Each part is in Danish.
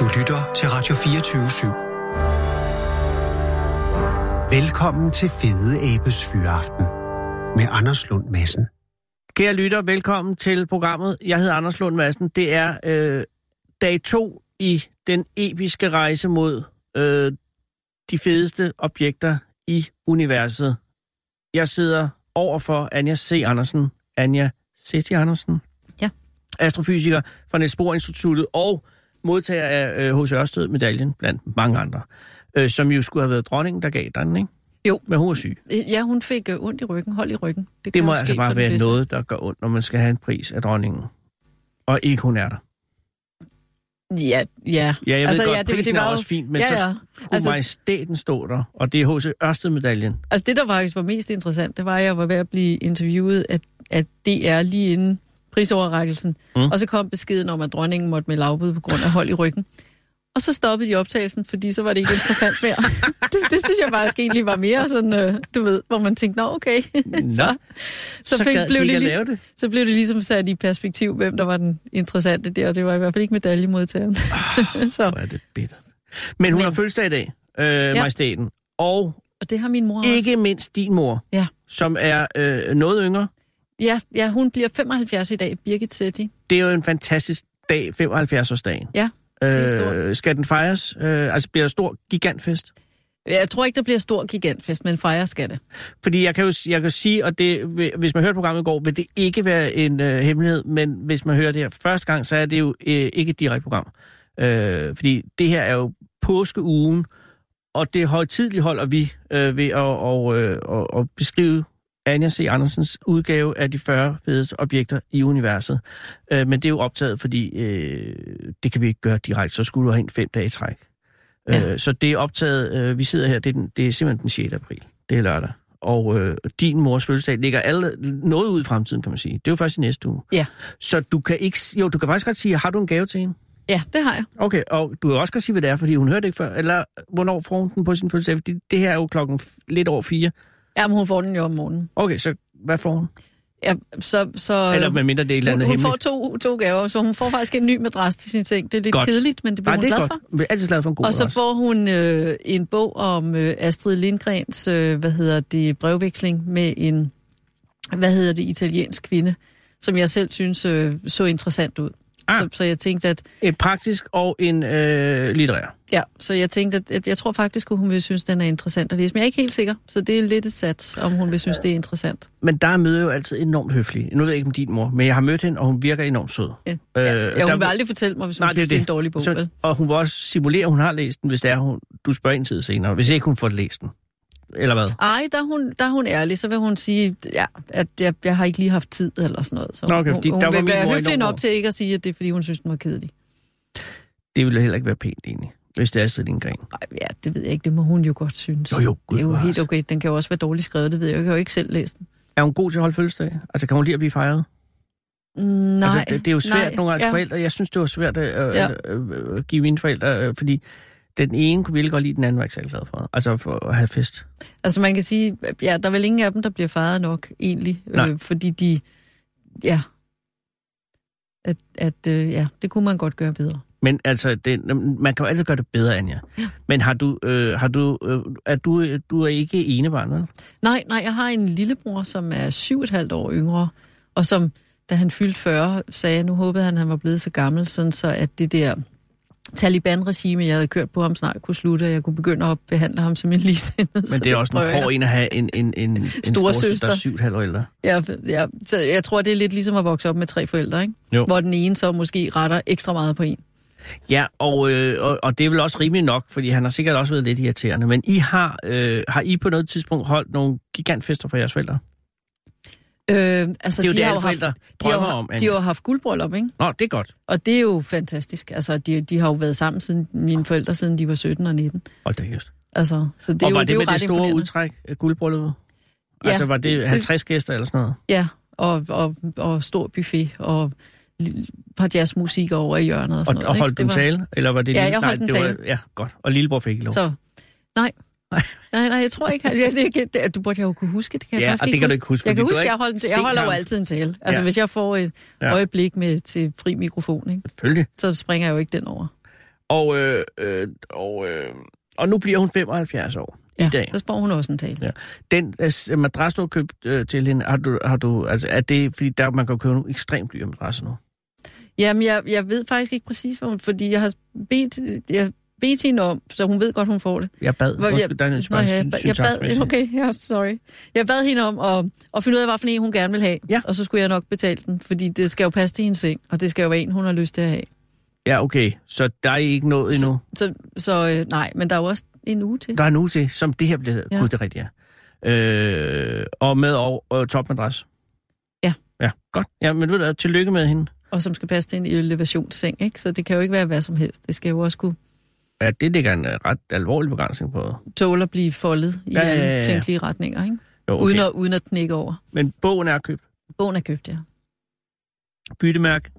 Du lytter til Radio 24 /7. Velkommen til Fede Abes Fyraften med Anders Lund Madsen. Kære lytter, velkommen til programmet. Jeg hedder Anders Lund Madsen. Det er øh, dag to i den episke rejse mod øh, de fedeste objekter i universet. Jeg sidder over for Anja C. Andersen. Anja C. Andersen. Ja. Astrofysiker fra Niels Bohr Instituttet og modtager af H.C. Øh, Ørsted-medaljen blandt mange andre. Øh, som jo skulle have været dronningen, der gav den, ikke? Jo. Men hun var syg. Ja, hun fik øh, ondt i ryggen, hold i ryggen. Det, det må altså bare være noget, der gør ondt, når man skal have en pris af dronningen. Og ikke hun er der. Ja, ja. Ja, jeg altså, ved godt, ja, det, prisen det var er jo- også fint, men ja, så ja. skulle Altså- majestæten stå der, og det er H.C. Ørsted-medaljen. Altså det, der faktisk var mest interessant, det var, at jeg var ved at blive interviewet af, af DR lige inden prisoverrækkelsen. Mm. Og så kom beskeden om, at dronningen måtte melde afbud på grund af hold i ryggen. Og så stoppede de optagelsen, fordi så var det ikke interessant mere. det, det synes jeg faktisk egentlig var mere sådan, øh, du ved, hvor man tænkte, nå okay. Nå, så, så, så fik, gad blev det, lave det. så blev det ligesom sat i perspektiv, hvem der var den interessante der, og det var i hvert fald ikke medaljemodtageren. så, Hvor er det bittert. Men hun Men- har fødselsdag i dag, øh, ja. majestæten. Og og det har min mor ikke også. mindst din mor, Ja. som er øh, noget yngre. Ja, ja, hun bliver 75 i dag, Birgit Setti. Det er jo en fantastisk dag, 75-årsdagen. Ja, det. Øh, skal den fejres? Øh, altså bliver der stor gigantfest? Jeg tror ikke, der bliver stor gigantfest, men fejre skal det. Fordi jeg kan jo jeg kan sige, og det, hvis man hørte programmet i går, vil det ikke være en øh, hemmelighed, men hvis man hører det her første gang, så er det jo øh, ikke et direkte program. Øh, fordi det her er jo påskeugen, og det højtidligt holder vi øh, ved at og, øh, og, og beskrive Anja C. Andersens udgave af de 40 fedeste objekter i universet. Øh, men det er jo optaget, fordi øh, det kan vi ikke gøre direkte, så skulle du have en fem dage i træk. Ja. Øh, så det er optaget, øh, vi sidder her, det er, den, det er simpelthen den 6. april. Det er lørdag. Og øh, din mors fødselsdag ligger alle, noget ud i fremtiden, kan man sige. Det er jo først i næste uge. Ja. Så du kan ikke... Jo, du kan faktisk godt sige, har du en gave til hende? Ja, det har jeg. Okay, og du kan også godt sige, hvad det er, fordi hun hørte det ikke før. Eller hvornår får hun den på sin fødselsdag? Fordi det her er jo klokken lidt over fire. Jamen, hun får den jo om morgenen. Okay, så hvad får hun? Ja, så, så, Eller med mindre det er et eller hun, andet hun får to, to gaver, så hun får faktisk en ny madras til sin seng. Det er lidt Godt. kedeligt, men det bliver Nej, hun det er glad godt. for. Vi er altid glad for en god Og så adresse. får hun øh, en bog om øh, Astrid Lindgrens, øh, hvad hedder det, brevveksling med en, hvad hedder det, italiensk kvinde, som jeg selv synes øh, så interessant ud. Ah. Så, så jeg tænkte, at En praktisk og en øh, litterær. Ja, så jeg tænkte, at, at jeg tror faktisk, at hun vil synes, den er interessant at læse. Men jeg er ikke helt sikker, så det er lidt et sats, om hun vil synes, det er interessant. Men der er møder jo altid enormt høflig. Nu ved jeg ikke om din mor, men jeg har mødt hende, og hun virker enormt sød. Ja, Øh, ja, ja der- hun vil aldrig fortælle mig, hvis hun Nej, det er synes, det er en det. dårlig bog. Så, vel? og hun vil også simulere, at hun har læst den, hvis det er, hun, du spørger en tid senere. Hvis ikke hun får læst den. Eller hvad? Ej, der er, hun, der er hun ærlig, så vil hun sige, ja, at jeg, jeg har ikke lige haft tid eller sådan noget. Så Nå, okay, hun, fordi hun der vil være høflig nok til ikke at sige, at det er, fordi hun synes, den var kedelig. Det ville heller ikke være pænt, egentlig. Hvis det er Astrid Lindgren. Ej, ja, det ved jeg ikke, det må hun jo godt synes. Jo, jo, gud det er jo helt okay, den kan jo også være dårligt skrevet, det ved jeg jo, jeg har jo ikke selv læst den. Er hun god til at holde fødselsdag? Altså, kan hun lide at blive fejret? Mm, Nej, altså, det, det er jo svært nej, nogle gange ja. forældre. Jeg synes, det var svært at, Ja. at, at, at give mine forældre, øh, fordi den ene kunne virkelig godt lide, den anden var ikke særlig glad for. Altså, for at have fest. Altså man kan sige, ja, der er vel ingen af dem, der bliver fejret nok, egentlig. Nej. Øh, fordi de, ja, at, at øh, ja, det kunne man godt gøre bedre. Men altså, det, man kan jo altid gøre det bedre, Anja. Ja. Men har du, øh, har du, øh, er du, du er ikke enebarn, vel? Nej, nej, jeg har en lillebror, som er syv et halvt år yngre, og som, da han fyldte 40, sagde, nu håbede han, at han var blevet så gammel, sådan så at det der Taliban-regime, jeg havde kørt på ham snart, kunne slutte, og jeg kunne begynde at behandle ham som en ligesindet. Men det er også en hård en at have en, en, en, en Storesøster. der er syv år ældre. Ja, ja, så jeg tror, det er lidt ligesom at vokse op med tre forældre, ikke? Jo. Hvor den ene så måske retter ekstra meget på en. Ja, og, øh, og, og det er vel også rimeligt nok, fordi han har sikkert også været lidt irriterende. Men I har, øh, har I på noget tidspunkt holdt nogle gigantfester for jeres forældre? Øh, altså, Det er jo de det, alle haft, forældre de har, drømmer jo- om, de Anja. har jo haft guldbryllup, ikke? Nå, det er godt. Og det er jo fantastisk. Altså, de, de har jo været sammen siden mine forældre, siden de var 17 og 19. Hold da just. Altså, så det er og jo, var det, det, er jo med det store udtræk af guldbrylluppet? Ja, altså var det det- 50 gæster eller sådan noget? Ja, og, og, og stor buffet, og par jazzmusik over i hjørnet og Og, sådan noget. og holdt Det du var- tale? Eller var det Ja, lille- jeg holdt nej, en det tale. Var, ja, godt. Og Lillebror fik ikke lov. Så, nej. Nej, nej, jeg tror ikke, at det, det, det, du burde jo kunne huske det. Kan jeg Ja, faktisk og det kan du huske. ikke huske, Jeg kan du huske, at jeg, holdt, jeg holder jo altid en tale. Altså, Ja. hvis jeg får et Ja. øjeblik med til fri mikrofon, ikke, Selvfølgelig. så springer jeg jo ikke den over. Og, øh, øh, og, øh, og nu bliver hun 75 år Ja, i dag. så sprog hun også en tale. Ja. Den altså, madras, du har købt øh, til hende, har du, har du, altså, er det, fordi der, man kan købe nogle ekstremt dyre madrasser nu? Jamen, jeg, jeg ved faktisk ikke præcis, hvor hun... Fordi jeg har bedt, jeg bedt hende om, så hun ved godt, hun får det. Jeg bad, Hvor jeg- der er en spørgsmål, jeg, ba- jeg bad, okay, ja, sorry. Jeg bad hende om at, at finde ud af, hvad for en hun gerne vil have. Ja. Og så skulle jeg nok betale den, fordi det skal jo passe til hendes seng, og det skal jo være en, hun har lyst til at have. Ja, okay, så der er ikke noget endnu. Så, så øh, nej, men der er jo også en uge til. Der er nu til, som det her bliver Ja. Gud, det er rigtigt, ja. Øh, og med og, og topmadras. Ja. Ja, godt. Ja, men ved du, tillykke med hende. Og som skal passe til en elevationsseng, ikke? Så det kan jo ikke være hvad som helst. Det skal jo også kunne Ja, det ligger en øh, ret alvorlig begrænsning på. tåle at blive foldet i Ja, ja, alle ja, ja. tænkelige retninger, ikke? Jo, okay. Uden, at, uden at knække over. Men bogen er købt. Bogen er købt, ja. Byttemærke.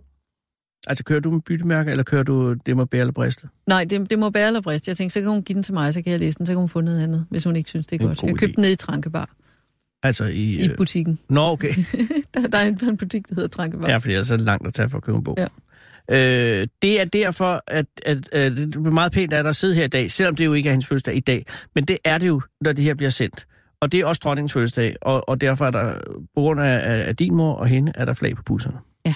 Altså, kører du med byttemærke, eller kører du det må bære eller briste? Nej, det, det må bære eller briste. Jeg tænkte, så kan hun give den til mig, så kan jeg læse den, så kan hun få noget andet, hvis hun ikke synes, det er En godt. god Jeg købte den nede i Trankebar, Altså i... i butikken. Nå, okay. Der, der er en, en butik, der hedder Trankebar. Ja, fordi ellers er det langt at tage for at købe en bog. Ja. Øh, det er derfor, at, at, at det er meget pænt af dig at sidde her i dag, selvom det jo ikke er hendes fødselsdag i dag. Men det er det jo, når det her bliver sendt. Og det er også dronningens fødselsdag, og, og derfor er der, på grund af, af, din mor og hende, er der flag på busserne. Ja.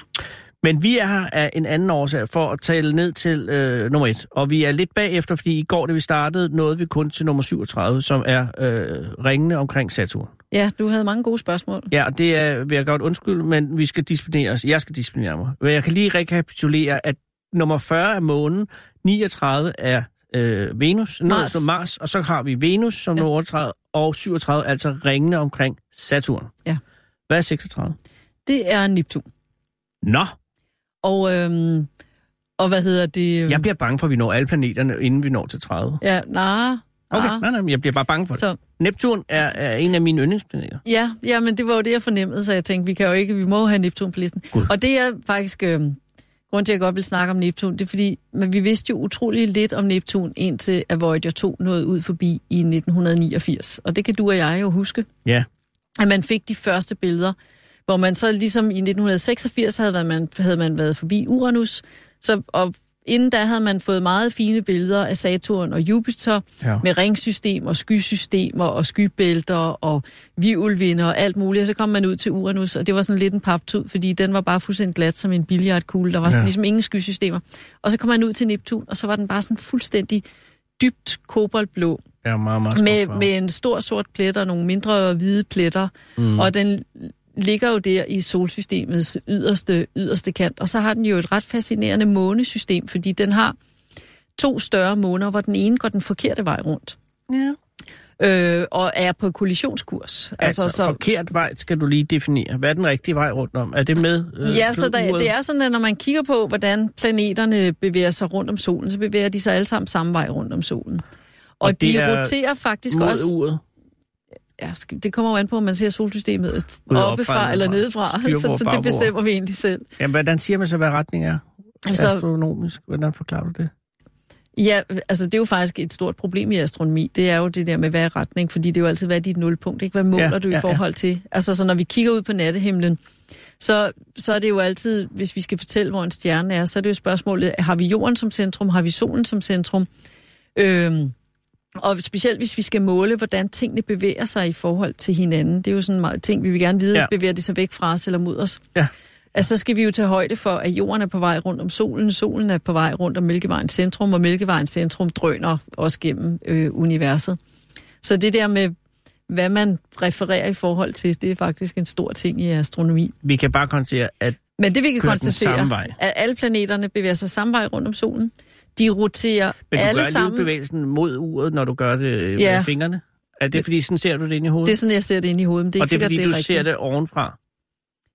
Men vi er her af en anden årsag for at tale ned til øh, nummer et. Og vi er lidt bagefter, fordi i går, da vi startede, nåede vi kun til nummer 37, som er øh, ringende omkring Saturn. Ja, du havde mange gode spørgsmål. Ja, det er, vil jeg godt undskylde, men vi skal disciplinere os. Jeg skal disciplinere mig. Men jeg kan lige rekapitulere, at nummer 40 er månen, 39 er øh, Venus, Mars. Mars. Mars, og så har vi Venus som Ja. nummer 38, og 37 altså ringende omkring Saturn. Ja. Hvad er 36? Det er Neptun. Nå, Og, øhm, og hvad hedder det? øhm, jeg bliver bange for, at vi når alle planeterne, inden vi når til 30. Ja, nej. Okay, nej. nej, nej, jeg bliver bare bange for det. Så, Neptun er, er en af mine yndlingsplaneter. ja, ja, men det var jo det, jeg fornemmede, så jeg tænkte, vi kan jo ikke, vi må have Neptun på listen. Gud. Og det er faktisk, øhm, grund til, at jeg godt vil snakke om Neptun, det er fordi, men vi vidste jo utrolig lidt om Neptun, indtil at Voyager 2 nåede ud forbi i 1989. Og det kan du og jeg jo huske. Ja. at man fik de første billeder, hvor man så ligesom i 1986 havde man, havde man været forbi Uranus, så, og inden da havde man fået meget fine billeder af Saturn og Jupiter, Ja. med ringsystem og skysystemer og skybælter og violvinder og alt muligt, og så kom man ud til Uranus, og det var sådan lidt en paptud, fordi den var bare fuldstændig glat som en billiardkugle, der var sådan Ja. ligesom ingen skysystemer. Og så kom man ud til Neptun, og så var den bare sådan fuldstændig dybt koboldblå, Ja, meget, meget med, med en stor sort plet og nogle mindre hvide pletter. Mm. Og den ligger jo der i solsystemets yderste, yderste kant. Og så har den jo et ret fascinerende månesystem, fordi den har to større måner, hvor den ene går den forkerte vej rundt. Ja. Øh, og er på kollisionskurs. Altså, altså så... forkert vej skal du lige definere. Hvad er den rigtige vej rundt om? Er det med øh, Ja, så der, det er sådan, at når man kigger på, hvordan planeterne bevæger sig rundt om solen, så bevæger de sig alle sammen samme vej rundt om solen. Og, Og de er roterer faktisk mod også... uret. Ja, det kommer jo an på, om man ser solsystemet oppefra eller nedefra. så, så det bestemmer vi egentlig selv. Jamen, hvordan siger man så, hvad retning er? Så, Astronomisk. Hvordan forklarer du det? ja, altså det er jo faktisk et stort problem i astronomi. Det er jo det der med, hvad er retning, fordi det er jo altid, hvad er dit nulpunkt, ikke? Hvad måler Ja, du i ja, ja. forhold til? Altså, så når vi kigger ud på nattehimlen, så, så er det jo altid, hvis vi skal fortælle, hvor en stjerne er, så er det jo spørgsmålet, har vi jorden som centrum, har vi solen som centrum? Øhm, og specielt hvis vi skal måle, hvordan tingene bevæger sig i forhold til hinanden. Det er jo sådan meget ting, vi vil gerne vide, Ja. bevæger de sig væk fra os eller mod os. Ja. Altså, så skal vi jo tage højde for, at jorden er på vej rundt om solen, solen er på vej rundt om Mælkevejens centrum, og Mælkevejens centrum drøner også gennem øh, universet. Så det der med, hvad man refererer i forhold til, det er faktisk en stor ting i astronomi. Vi kan bare konstatere, at Men det vi kan konstatere, at alle planeterne bevæger sig samme vej rundt om solen. De roterer men du alle gør sammen. alligevel bevægelsen mod uret, når du gør det øh, Ja. med fingrene. Er det, fordi sådan ser du det ind i hovedet? Det er sådan, jeg ser det ind i hovedet, men det er og ikke det er, fordi det er du rigtigt. ser det ovenfra?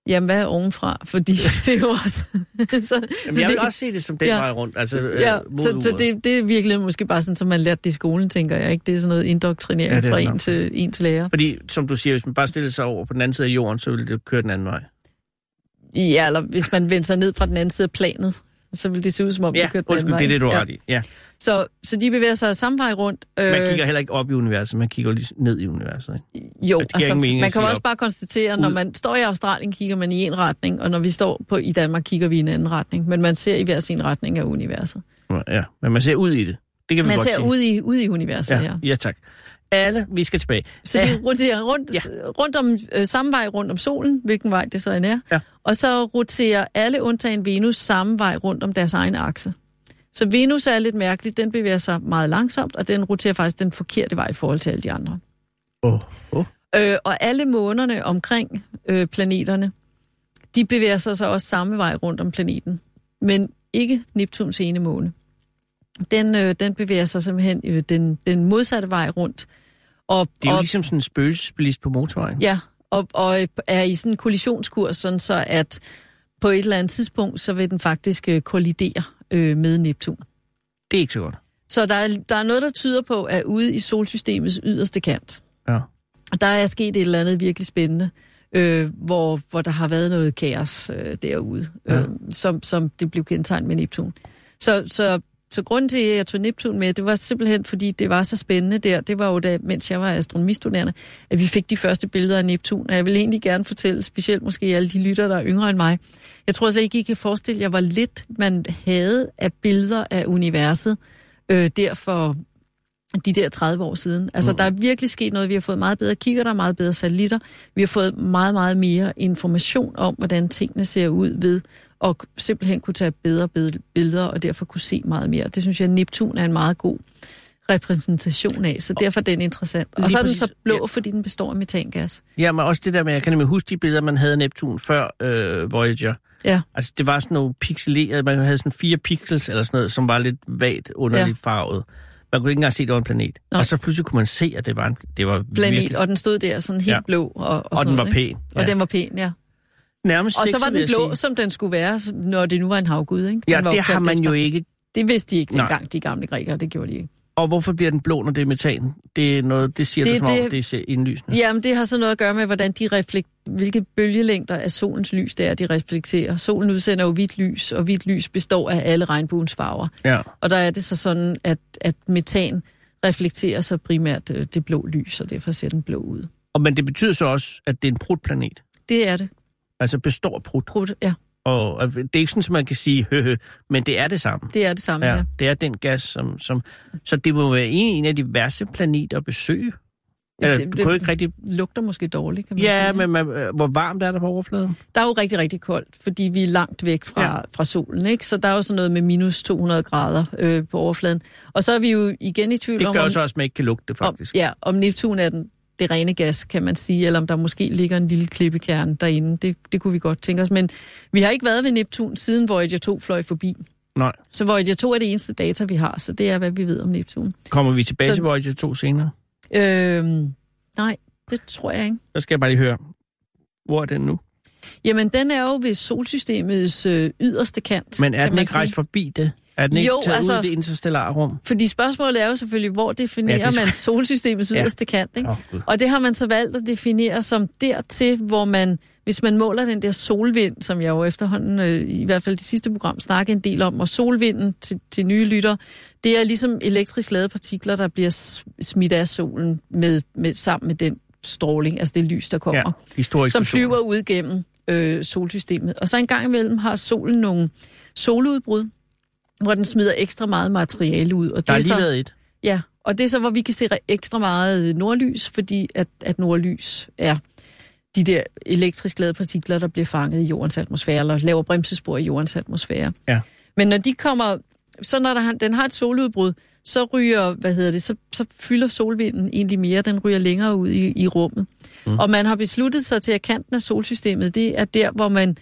Jamen, hvad er ovenfra? Fordi det er jo også... så, Jamen, så jeg vil det, også se det som den Ja. vej rundt, altså øh, ja, mod så, så uret. det, det er virkelig måske bare sådan, som man lærte det i skolen, tænker jeg. ikke. Det er sådan noget indoktrinering Ja, fra en til, en til lærer. Fordi, som du siger, hvis man bare stiller sig over på den anden side af jorden, så vil det køre den anden vej. Ja, eller hvis man vender sig ned fra den anden side af planet, Så vil det se ud, som om Ja, det kørte den anden det er det, du har vej. i. Ja. Så, så de bevæger sig samme vej rundt. Øh, Man kigger heller ikke op i universet, man kigger lige ned i universet. Ikke? Jo, altså, mening man kan også op. bare konstatere, når man står i Australien, kigger man i en retning, og når vi står på i Danmark, kigger vi i en anden retning. Men man ser i hver sin retning af universet. Ja, men man ser ud i det. Det kan vi Man godt ser sige. ud i, ud i universet, ja. Ja, ja, tak. Alle, vi skal tilbage. Så de roterer rundt, Ja. rundt om øh, samme vej rundt om solen, hvilken vej det så end er. Ja. Og så roterer alle undtagen Venus samme vej rundt om deres egen akse. Så Venus er lidt mærkeligt, den bevæger sig meget langsomt, og den roterer faktisk den forkerte vej i forhold til alle de andre. Oh, oh. Øh, og alle månerne omkring øh, planeterne, de bevæger sig så også samme vej rundt om planeten. Men ikke Neptuns ene måne. Den, øh, den bevæger sig simpelthen øh, den, den modsatte vej rundt. Og, Det er jo og, ligesom sådan en spøgelsesbilist på motorvejen. Ja, og, og er i sådan en kollisionskurs, sådan så at på et eller andet tidspunkt, så vil den faktisk øh, kollidere øh, med Neptun. Det er ikke så godt. Så der er, der er noget, der tyder på, at ude i solsystemets yderste kant, Ja. der er sket et eller andet virkelig spændende, øh, hvor, hvor der har været noget kaos øh, derude, Ja. øh, som, som det blev kendetegnet med Neptun. Så, så, så grunden til, at jeg tog Neptun med, det var simpelthen, fordi det var så spændende der. Det var jo da, mens jeg var astronomistuderende, at vi fik de første billeder af Neptun. Og jeg vil egentlig gerne fortælle, specielt måske alle de lytter, der er yngre end mig. Jeg tror slet ikke, I kan forestille jer, hvor lidt man havde af billeder af universet øh, der for de der 30 år siden. Altså, mm. der er virkelig sket noget. Vi har fået meget bedre kigger, der er meget bedre satellitter. Vi har fået meget, meget mere information om, hvordan tingene ser ud ved at simpelthen kunne tage bedre billeder, og derfor kunne se meget mere. Det synes jeg, Neptun er en meget god repræsentation af, så derfor er den interessant. Og så er den så blå, Ja. fordi den består af metangas. Ja, men også det der med, jeg kan nemlig huske de billeder, man havde af Neptun før øh, Voyager. Ja. Altså, det var sådan nogle pixelerede, man havde sådan fire pixels eller sådan noget, som var lidt vagt underligt ja. farvet. Man kunne ikke engang se, at det var en planet. Nå. Og så pludselig kunne man se, at det var en det var Planet, virkelig, og den stod der sådan helt Ja. ja. blå. Og, og, og sådan den var noget, ikke? pæn. Og den var pæn, ja. Nærmest Og så var den blå, som den skulle være, når det nu var en havgud, ikke? Den Ja, det har man efter. jo ikke. Det vidste de ikke Nej. dengang, de gamle grækere, det gjorde de ikke. Og hvorfor bliver den blå, når det er metan? Det er noget, det siger det, du som om, det- det er indlysende. Jamen, det har så noget at gøre med, hvordan de reflekt, hvilke bølgelængder af solens lys det er, de reflekterer. Solen udsender jo hvidt lys, og hvidt lys består af alle regnbuens farver. Ja. Og der er det så sådan, at, at metan reflekterer så primært øh, det blå lys, og derfor ser den blå ud. Og, men det betyder så også, at det er en prutplanet. Det er det. Altså består af prut. Prut, ja, Og, og det er ikke sådan, at man kan sige, hø, hø, men det er det samme. det er det samme, ja. Ja, det er den gas, som... som så det må være en, en af de værste planeter at besøge. Eller, det, du kunne ikke rigtig... lugter måske dårligt, kan man Ja, sige. men man, hvor varmt er der på overfladen? Der er jo rigtig, rigtig koldt, fordi vi er langt væk fra, Ja. ja. fra solen, ikke? Så der er jo sådan noget med minus 200 grader øh, på overfladen. Og så er vi jo igen i tvivl Det om, gør om, så også, at man ikke kan lugte det, faktisk. Om, ja, om Neptun er den, det rene gas, kan man sige, eller om der måske ligger en lille klippekerne derinde. Det, det kunne vi godt tænke os. Men vi har ikke været ved Neptun, siden Voyager 2 fløj forbi. Nej. Så Voyager 2 er det eneste data, vi har, så det er, hvad vi ved om Neptun. Kommer vi tilbage Så- til Voyager 2 senere? Øhm, nej, det tror jeg ikke. Så skal jeg bare lige høre, hvor er den nu? Jamen, den er jo ved solsystemets øh, yderste kant, Men er den ikke rejst forbi det? Er den ikke Jo, taget altså- ud i det interstellare rum? Fordi spørgsmålet er jo selvfølgelig, hvor definerer Ja, det man solsystemets Ja. yderste kant, ikke? Gud. Og det har man så valgt at definere som dertil, hvor man, hvis man måler den der solvind, som jeg jo efterhånden, øh, i hvert fald det sidste program, snakkede en del om, og solvinden til, til nye lytter, det er ligesom elektrisk ladede partikler, der bliver smidt af solen med, med, sammen med den stråling, altså det lys, der kommer, Ja, som flyver ud gennem øh, solsystemet. Og så en gang imellem har solen nogle soludbrud, hvor den smider ekstra meget materiale ud. Og det Der har er lige så, været et. Ja, og det er så, hvor vi kan se ekstra meget nordlys, fordi at, at nordlys er de der elektrisk ladede partikler, der bliver fanget i jordens atmosfære, eller laver bremsespor i jordens atmosfære. Ja. Men når de kommer, så når der, den har et soludbrud, så ryger, hvad hedder det, så, så fylder solvinden egentlig mere, den ryger længere ud i, i rummet. Mm. Og man har besluttet sig til, at kanten af solsystemet, det er der, hvor man,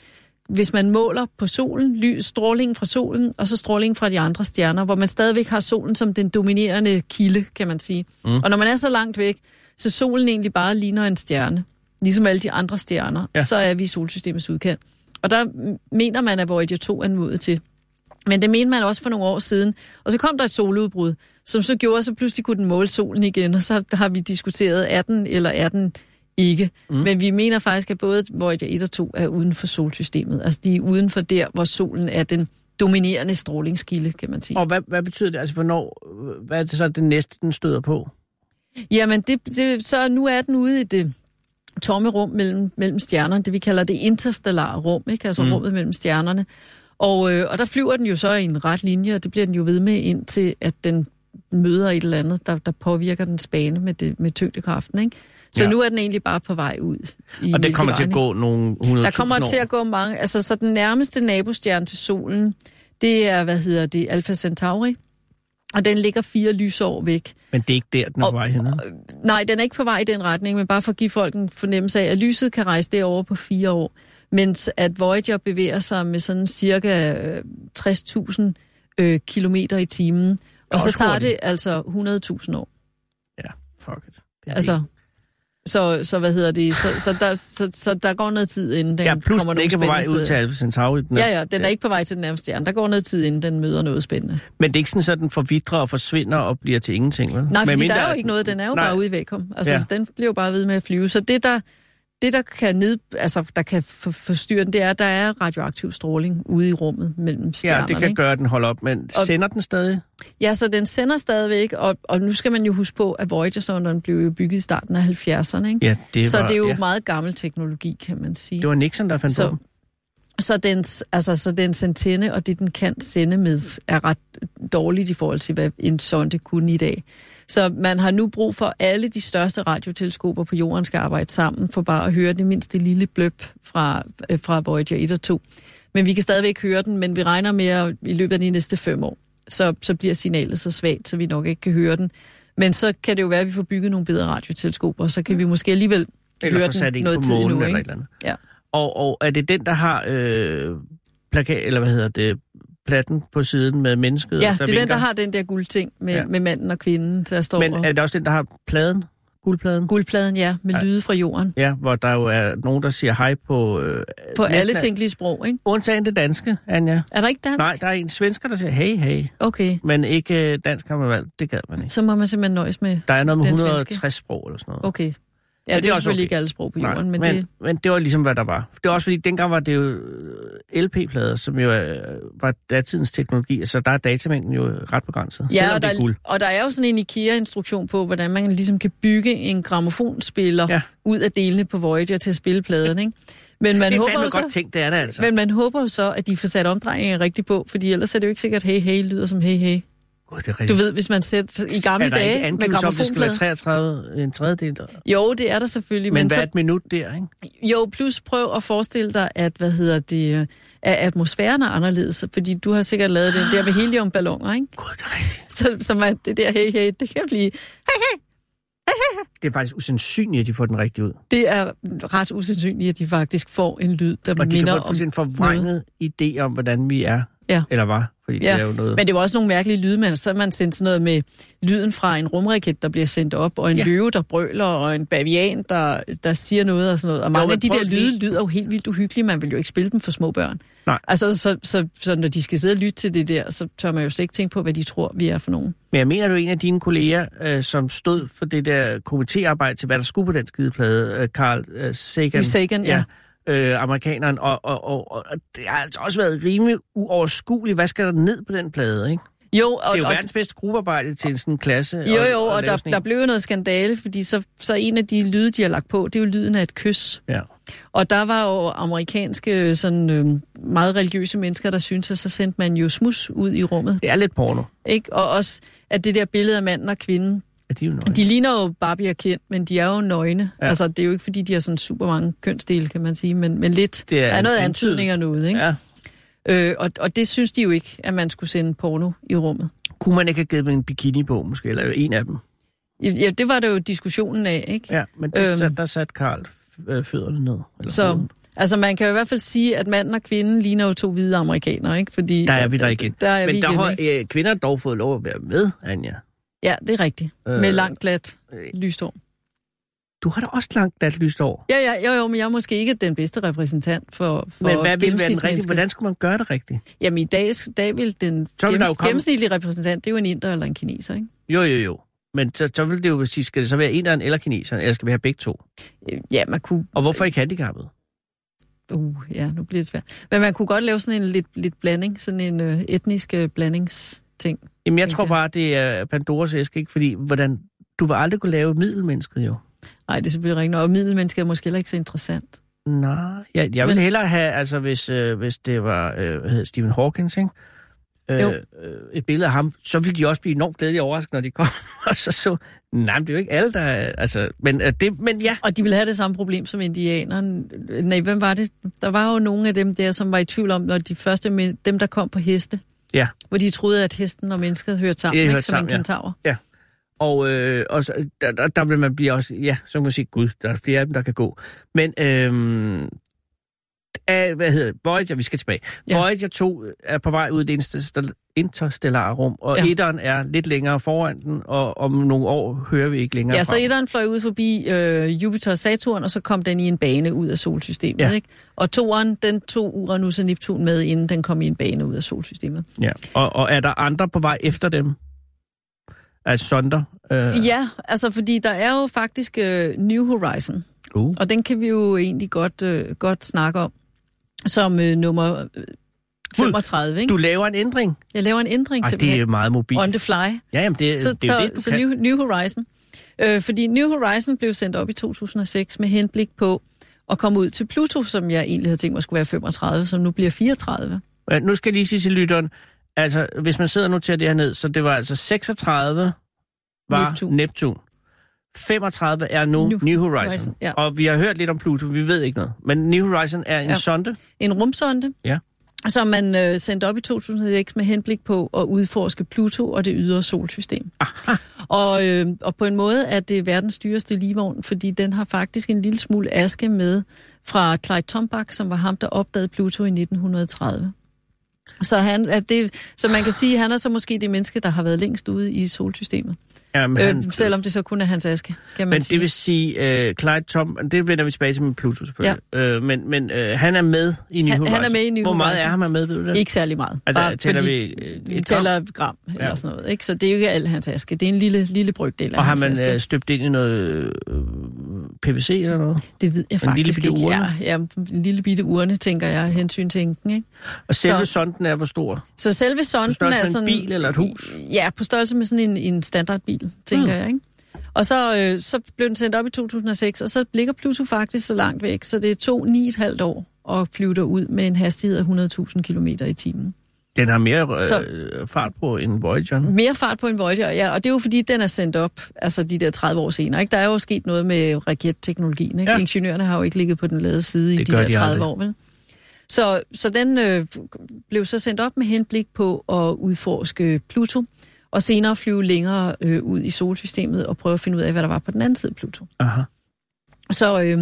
hvis man måler på solen, lys, strålingen fra solen, og så strålingen fra de andre stjerner, hvor man stadigvæk har solen som den dominerende kilde, kan man sige. Mm. Og når man er så langt væk, så solen egentlig bare ligner en stjerne, ligesom alle de andre stjerner, Ja. så er vi i solsystemets udkant. Og der mener man, at Voyager 2 er nået til. Men det mente man også for nogle år siden. Og så kom der et soludbrud, som så gjorde, så pludselig kunne den måle solen igen, og så har vi diskuteret, er den eller er den ikke. Mm. Men vi mener faktisk, at både Voyager 1 og 2 er uden for solsystemet. Altså de er uden for der, hvor solen er den dominerende strålingskilde, kan man sige. Og hvad, hvad betyder det? Altså, hvornår, hvad er det så det næste, den støder på? Jamen, det, det, så nu er den ude i det tomme rum mellem, mellem stjernerne, det vi kalder det interstellare rum, ikke? altså mm. rummet mellem stjernerne. Og, øh, og der flyver den jo så i en ret linje, og det bliver den jo ved med indtil, at den møder et eller andet, der, der påvirker den bane med, det, med tyngdekraften. Ikke? Så ja. nu er den egentlig bare på vej ud. I og det kommer til at gå nogle 100.000 Der kommer år. til at gå mange. Altså, så den nærmeste nabostjerne til solen, det er, hvad hedder det, Alpha Centauri. Og den ligger fire lysår væk. Men det er ikke der, den er Og- på vej hen. Nej, den er ikke på vej i den retning, men bare for at give folk en fornemmelse af, at lyset kan rejse derover på fire år, mens at Voyager bevæger sig med sådan cirka øh, 60.000 øh, kilometer i timen. Og så tager hurtigt. det altså 100.000 år. Ja, fuck it. Det Altså, så, så hvad hedder det? Så, så, der, så, så der går noget tid, inden den ja, plus kommer den ikke er på vej ud til. Alpha Centauri. Den er, Ja, ja, den er ikke på vej til den nærmeste stjerne. Der går noget tid, inden den møder noget spændende. Men det er ikke sådan, at den forvitrer og forsvinder og bliver til ingenting, vel? Nej, fordi Medmindre, der er jo ikke noget, den er jo Nej. bare ude i vakuum. Altså, Ja. ja. den bliver jo bare ved med at flyve. Så det, der, det, der kan ned, altså, der kan for, forstyrre den, det er, at der er radioaktiv stråling ude i rummet mellem Ja, stjernerne. det kan ikke? gøre, at den holder op. Men Og- sender den stadig? Ja, så den sender stadigvæk, og, og nu skal man jo huske på, at Voyager-sonderen blev jo bygget i starten af 70'erne, ikke? Ja, det så var, det er jo ja. meget gammel teknologi, kan man sige. Det var Nixon, der fandt Så- på den. Så dens, altså, så dens antenne og det, den kan sende med, er ret dårligt i forhold til, hvad en sonde kunne i dag. Så man har nu brug for, at alle de største radioteleskoper på jorden skal arbejde sammen, for bare at høre det mindste lille bløb fra, øh, fra Voyager 1 og 2. Men vi kan stadigvæk høre den, men vi regner med, at i løbet af de næste fem år, så, så bliver signalet så svagt, så vi nok ikke kan høre den. Men så kan det jo være, at vi får bygget nogle bedre radioteleskoper, og så kan vi måske alligevel Eller høre den en noget på tid endnu. eller Ikke? et eller andet. Ja. Og, og er det den, der har øh, plakat, eller hvad hedder det, platten på siden med mennesket? Ja, der det er den, vinker? der har den der guldting med, Ja. med manden og kvinden, der står Men er det også den, der har pladen? Guldpladen? Guldpladen, ja, med Ja. lyde fra jorden. Ja, hvor der jo er nogen, der siger hej på... Øh, På alle tænkelige sprog, ikke? Undtagen det danske, Anja. Er der ikke dansk? Nej, der er en svensker, der siger hey, hey. Okay, Men ikke øh, dansk har man valgt. Det gad man ikke. så må man simpelthen nøjes med Der er noget med den 160 sprog eller sådan noget. Okay. Ja, Men det, det er selvfølgelig okay. ikke alle sprog på jorden, Nej, men, men, det... men det var ligesom, hvad der var. Det var også fordi, dengang var det jo øh, LP-plader, som jo øh, var datidens teknologi, så der er datamængden jo ret begrænset, Ja, selvom og det er guld. der, og der er jo sådan en IKEA-instruktion på, hvordan man ligesom kan bygge en gramofonspiller Ja. ud af delene på Voyager til at spille pladen, ikke? Men man, Det er håber jo godt så, tænkt, det er det altså. men man håber jo så, at de får sat omdrejninger rigtigt på, fordi ellers er det jo ikke sikkert, hey, hey, lyder som hey, hey. God, det er. Du ved, hvis man sætter i gamle er der ikke dage med angivelse om, det skal være gramofonplader. 33, en tredjedel? Jo, det er der selvfølgelig, Men, men, hvad så er et minut der, ikke? Jo, plus prøv at forestille dig, at, hvad hedder det, at atmosfæren er anderledes, fordi du har sikkert lavet det der med heliumballoner, ikke? God, det er rigtigt. Så, så man, det der hey, hey, det kan blive, Det er faktisk usandsynligt, at de får den rigtige ud. det er ret usandsynligt, at de faktisk får en lyd, der Og de kan minder få om... en forvrænget idé om, hvordan vi er. Ja. Eller var. Fordi Ja, det er jo noget... Men det var også nogle mærkelige lyde, men så man sendt sådan noget med lyden fra en rumraket, der bliver sendt op, og en Ja. ja. løve, der brøler, og en bavian, der, der siger noget og sådan noget. Og mange men af de der lige- lyde lyder jo helt vildt uhyggelige. Man vil jo ikke spille dem for små børn. Nej. Altså, så, så, så når de skal sidde og lytte til det der, så tør man jo slet ikke tænke på, hvad de tror, vi er for nogen. Men jeg mener, du en af dine kolleger, øh, som stod for det der komitéarbejde til, hvad der skulle på den skideplade, øh, Carl øh, Sagan. Sagan, ja. Øh, amerikaneren, og, og, og, og det har altså også været rimelig uoverskueligt. Hvad skal der ned på den plade, ikke? Jo, og, Det er jo og, verdens bedste gruppearbejde til en sådan klasse. jo, jo, og, lave der, der en. blev jo noget skandale, fordi så, så en af de lyde, de har lagt på, det er jo lyden af et kys. Ja. Og der var jo amerikanske sådan, øh, meget religiøse mennesker, der syntes, at så sendte man jo smus ud i rummet. Det er lidt porno. Ikke? Og også, at det der billede af manden og kvinden, Ja, de er jo nøje. de ligner jo Barbie og Ken, men de er jo nøgne. Ja. Altså, det er jo ikke, fordi de har sådan super mange kønsdele, kan man sige, men, men lidt. Det er der er noget antydning af noget, ikke? Ja. Øh, og, og det synes de jo ikke, at man skulle sende porno i rummet. Kunne man ikke have givet dem en bikini på, måske, eller en af dem? Ja, det var det jo diskussionen af, ikke? Ja, men der, Øhm. sat, der satte Karl øh, fødderne ned. Eller Så, altså man kan jo i hvert fald sige, at manden og kvinden ligner jo to hvide amerikanere, ikke? Fordi, Der er vi der igen. Der er Men vi der igen, har øh, kvinder dog fået lov at være med, Anja. Ja, det er rigtigt. Øh. Med langt glat Øh. lyst hår. Du har da også langt glat lyst over. Ja, ja, jo, jo, men jeg er måske ikke den bedste repræsentant for, for Men hvad ville være den rigtige? Hvordan skulle man gøre det rigtigt? Jamen i dag, dag vil den Så vil gennems, komme- gennemsnitlige repræsentant, det er jo en inder eller en kineser, ikke? Jo, jo, jo. Men så, så vil det jo sige, skal det så være inderen eller kineseren, eller skal vi have begge to? Øh, Ja, man kunne... Og hvorfor ikke handicappet? Uh, ja, nu bliver det svært. Men man kunne godt lave sådan en lidt, lidt blanding, sådan en øh, etnisk øh, blandingsting. Jamen, jeg tror bare, det er Pandoras æske, ikke? Fordi, hvordan... Du vil aldrig kunne lave middelmennesket, jo. Nej, det er selvfølgelig rigtigt. Og middelmennesker er måske heller ikke så interessant. Nej, jeg, jeg vil Men- hellere have, altså hvis, øh, hvis det var, øh, hvad hedder Stephen Hawkins, ikke? Øh, Jo. øh, et billede af ham, så ville de også blive enormt glædelige overrasket, når de kom. og så så, nej, men det er jo ikke alle, der er, altså, men, øh, det, men ja, Og de vil have det samme problem som indianerne. Nej, hvem var det? Der var jo nogle af dem der, som var i tvivl om, når de første, dem der kom på heste, ja. hvor de troede, at hesten og mennesket hørte sammen, Ja, ikke? hørte som sammen, ja. en kentaur. Og, øh, og der, der, der vil man blive også, ja, så kan man sige, gud, der er flere af dem, der kan gå. Men, øh, af, hvad hedder? Voyager, vi skal tilbage. Ja. Voyager 2 er på vej ud i det interstel- interstellare rum, og ja. Etteren er lidt længere foran den, og om nogle år hører vi ikke længere Ja, så fra. etteren fløj ud forbi øh, Jupiter og Saturn, og så kom den i en bane ud af solsystemet. Ja. Ikke? Og toeren, den tog Uranus og Neptun med, inden den kom i en bane ud af solsystemet. Ja. Og, og er der andre på vej efter dem? Altså sonder? Øh, Ja, altså fordi der er jo faktisk øh, New Horizon, uh. og den kan vi jo egentlig godt, øh, godt snakke om, som øh, nummer øh, 35. Ikke? Du laver en ændring? Jeg laver en ændring Ej, det simpelthen. er meget mobilt. On the fly. Ja, jamen det, Så, det er så, det, så kan. New, New Horizon. Øh, fordi New Horizon blev sendt op i 2006 med henblik på at komme ud til Pluto, som jeg egentlig havde tænkt mig skulle være 35, som nu bliver 34. Ja, Nu skal jeg lige sige til lytteren, altså hvis man sidder og noterer det her ned, så det var altså 36 var Neptun. Neptun. Neptun. 35 er nu New, New Horizon. Horizon, ja. Og vi har hørt lidt om Pluto, vi ved ikke noget. Men New Horizon er en ja. Sonde. En rumsonde, Ja. som man øh, sendte op i 2006 med henblik på at udforske Pluto og det ydre solsystem. Aha. Og, øh, og på en måde er det verdens dyreste livvogn, fordi den har faktisk en lille smule aske med fra Clyde Tombach, som var ham, der opdagede Pluto i 1930. Så, han, er det, så man kan sige, at han er så måske det menneske, der har været længst ude i solsystemet. Jamen, Øh, han, selvom det så kun er hans aske, kan man men sige. det vil sige, uh, Clyde Tom, det vender vi tilbage til med Pluto selvfølgelig. Ja. Uh, men men uh, han er med i New Han- han er med i New Hvor meget Horizon. er han med, ved du det? Ikke særlig meget. Altså, Bare tæller fordi vi, et gram? tæller gram eller Ja. sådan noget. Ikke? Så det er jo ikke al hans aske. Det er en lille, lille brygdel af Og har man aske. støbt ind i noget PVC eller noget? Det ved jeg en faktisk lille bitte ikke. urne? Ja, ja, en lille bitte urne, tænker jeg, hensyn til enken. Ikke? Og selve Så- sonden er hvor stor? Så selve På sonden størrelse er med en sådan... bil eller et hus? Ja, på størrelse med sådan en, en standardbil, tænker Mm. mm. jeg. Ikke? Og så, øh, så blev den sendt op i 2006, og så ligger Pluto faktisk så langt væk, så det tog 9,5 år at flyve derud med en hastighed af 100.000 km i timen. Den har mere Så- øh, fart på end Voyager. Mere fart på en Voyager, ja, og det er jo fordi, den er sendt op, altså de der 30 år senere. Ikke? Der er jo sket noget med raketteknologien. Ikke? Ja. Ingeniørerne har jo ikke ligget på den lade side i Det de gør der de 30 aldrig. år. Vel? Så, så den øh, blev så sendt op med henblik på at udforske Pluto, og senere flyve længere øh, ud i solsystemet og prøve at finde ud af, hvad der var på den anden side af Pluto. Aha. Så, øh,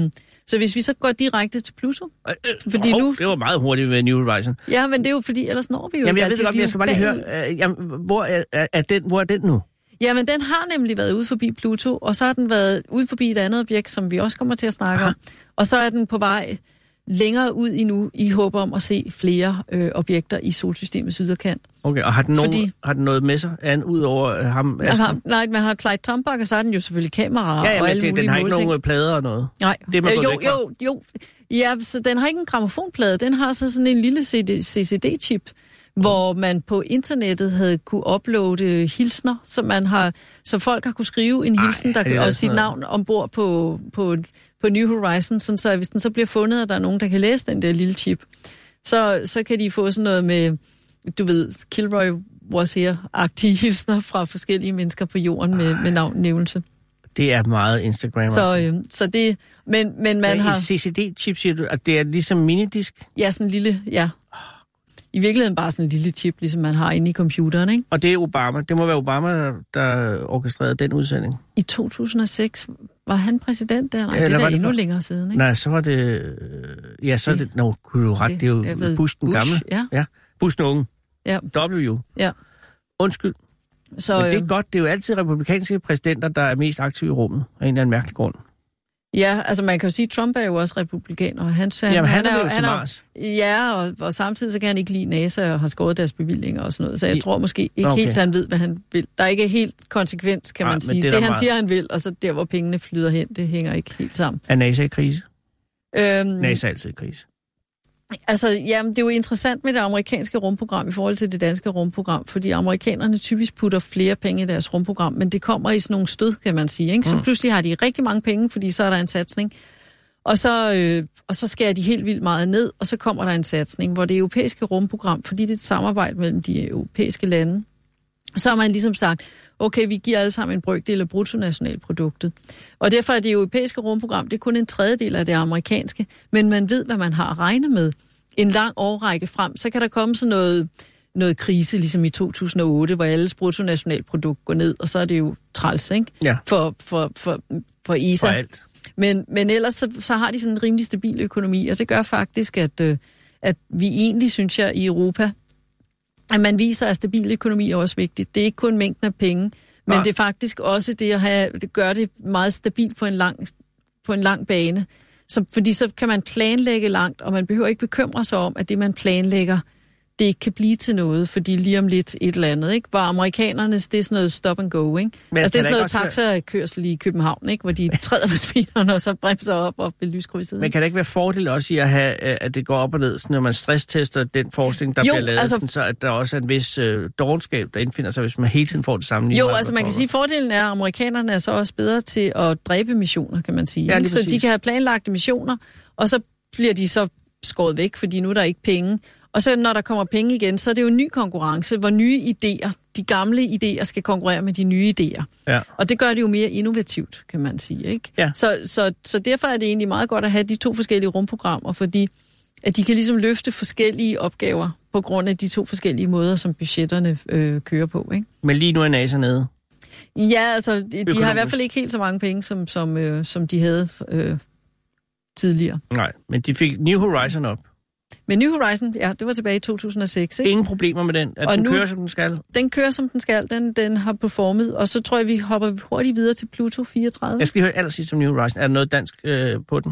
så hvis vi så går direkte til Pluto, Øh, øh, Fordi hov, nu- Det var meget hurtigt med New Horizon. ja, men det er jo fordi, ellers når vi jo Jamen, jeg ved det godt, men jeg skal bare lige høre, øh, jamen, hvor, er, er, er den, hvor er den nu? Jamen, den har nemlig været ude forbi Pluto, og så har den været ude forbi et andet objekt, som vi også kommer til at snakke Aha. om. Og så er den på vej længere ud endnu, i håb om at se flere øh, objekter i solsystemets yderkant. Okay, og har den, nogen, Fordi- har den noget med sig, an, ud over øh, ham? Asger? har, nej, man har Clyde Tombach, og så har den jo selvfølgelig kameraer ja, ja, og alle tænker, den har ikke nogen øh, plader og noget. Nej, Det er man Øh, jo, jo, jo. Ja, så den har ikke en gramofonplade. Den har så sådan en lille CD, CCD-chip, hvor man på internettet havde kunne uploade hilsner, så man har, så folk har kunne skrive en Ej, hilsen der, er det og sit navn ombord på, på, på New Horizon, sådan så hvis den så bliver fundet, og der er nogen, der kan læse den der lille chip, så, så kan de få sådan noget med, du ved, Kilroy was here-agtige hilsner fra forskellige mennesker på jorden med, med navnnævnelse. Det er meget Instagram. Så, øh, så det, men, men man Men har... CCD-chip, siger du, at det er ligesom minidisk? Ja, sådan en lille, ja. I virkeligheden bare sådan en lille chip, ligesom man har inde i computeren, ikke? Og det er Obama. Det må være Obama, der, der orkestrerede den udsending. I 2006 var han præsident der? Nej, Ja, det er da endnu for- længere siden, ikke? Nej, så var det... øh, Ja, så er det... Nå, kunne du ret, det, det er jo det Bush den Bush, gamle. ja. ja. Bush den unge. Ja. W. Ja. Undskyld, Så, men det er øh, godt. Det er jo altid republikanske præsidenter, der er mest aktive i rummet, af en eller anden mærkelig grund. Ja, altså man kan jo sige, at Trump er jo også republikaner. og Han, han, Jamen, han er jo han Mars. Ja, og, og samtidig så kan han ikke lide NASA og har skåret deres bevillinger og sådan noget. Så jeg I- tror måske ikke Okay. helt, han ved, hvad han vil. Der er ikke helt konsekvens, kan Nej, man sige. det er det han meget. siger, han vil, og så der, hvor pengene flyder hen, det hænger ikke helt sammen. Er NASA i krise? Øhm, NASA er altid i krise. Altså, jamen, det er jo interessant med det amerikanske rumprogram i forhold til det danske rumprogram, fordi amerikanerne typisk putter flere penge i deres rumprogram, men det kommer i sådan nogle stød, kan man sige. Ikke? Så Mm. pludselig har de rigtig mange penge, fordi så er der en satsning. Og så, øh, og så skærer de helt vildt meget ned, og så kommer der en satsning, hvor det europæiske rumprogram, fordi det er et samarbejde mellem de europæiske lande, så har man ligesom sagt, okay, vi giver alle sammen en brøkdel af bruttonationalproduktet. Og derfor er det europæiske rumprogram, det er kun en tredjedel af det amerikanske, men man ved, hvad man har at regne med. En lang årrække frem, så kan der komme sådan noget, noget krise, ligesom i 2008, hvor alles bruttonationalprodukt går ned, og så er det jo træls, ikke? Ja. For, for, for, for ESA. For alt. Men, men ellers så, så har de sådan en rimelig stabil økonomi, og det gør faktisk, at, øh, at vi egentlig, synes jeg, i Europa, at man viser, at stabil økonomi er også vigtigt. Det er ikke kun mængden af penge, men Nej. det er faktisk også det at have, det gør det meget stabilt på en lang, på en lang bane. Så, fordi så kan man planlægge langt, og man behøver ikke bekymre sig om, at det, man planlægger, det ikke kan blive til noget, fordi lige om lidt et eller andet, ikke? Hvor amerikanernes, det er sådan noget stop and go, ikke? Men altså, det er sådan noget taxakørsel i København, ikke? Hvor de træder på speederen, og så bremser op og vil lyskrydsset. Men kan det ikke være fordel også i at have, øh, at det går op og ned, sådan, når man stresstester den forskning, der Jo, bliver lavet, altså- sådan, så at der også er en vis øh, dogenskab, der indfinder sig, hvis man hele tiden får det samme. Jo, altså man kan sige, at fordelen er, at amerikanerne er så også bedre til at dræbe missioner, kan man sige. Ja, så de kan have planlagte missioner, og så bliver de så skåret væk, fordi nu er der ikke penge. Og så når der kommer penge igen, så er det jo en ny konkurrence, hvor nye idéer, de gamle idéer skal konkurrere med de nye idéer. Ja. Og det gør det jo mere innovativt, kan man sige. Ikke? Ja. Så, så, så derfor er det egentlig meget godt at have de to forskellige rumprogrammer, fordi at de kan ligesom løfte forskellige opgaver på grund af de to forskellige måder, som budgetterne øh, kører på. Ikke? Men lige nu er NASA nede. Ja, altså, de, de har i Økonomisk. hvert fald ikke helt så mange penge, som, som, øh, som de havde øh, tidligere. Nej, men de fik New Horizon op. Men New Horizon, ja, det var tilbage i 2006, ikke? Ingen problemer med den. At Og den nu- kører, som den skal. Den kører, som den skal. Den, den har performet, og så tror jeg, vi hopper hurtigt videre til Pluto 34. Jeg skal lige høre allersidst om New Horizon. Er der noget dansk øh, på den?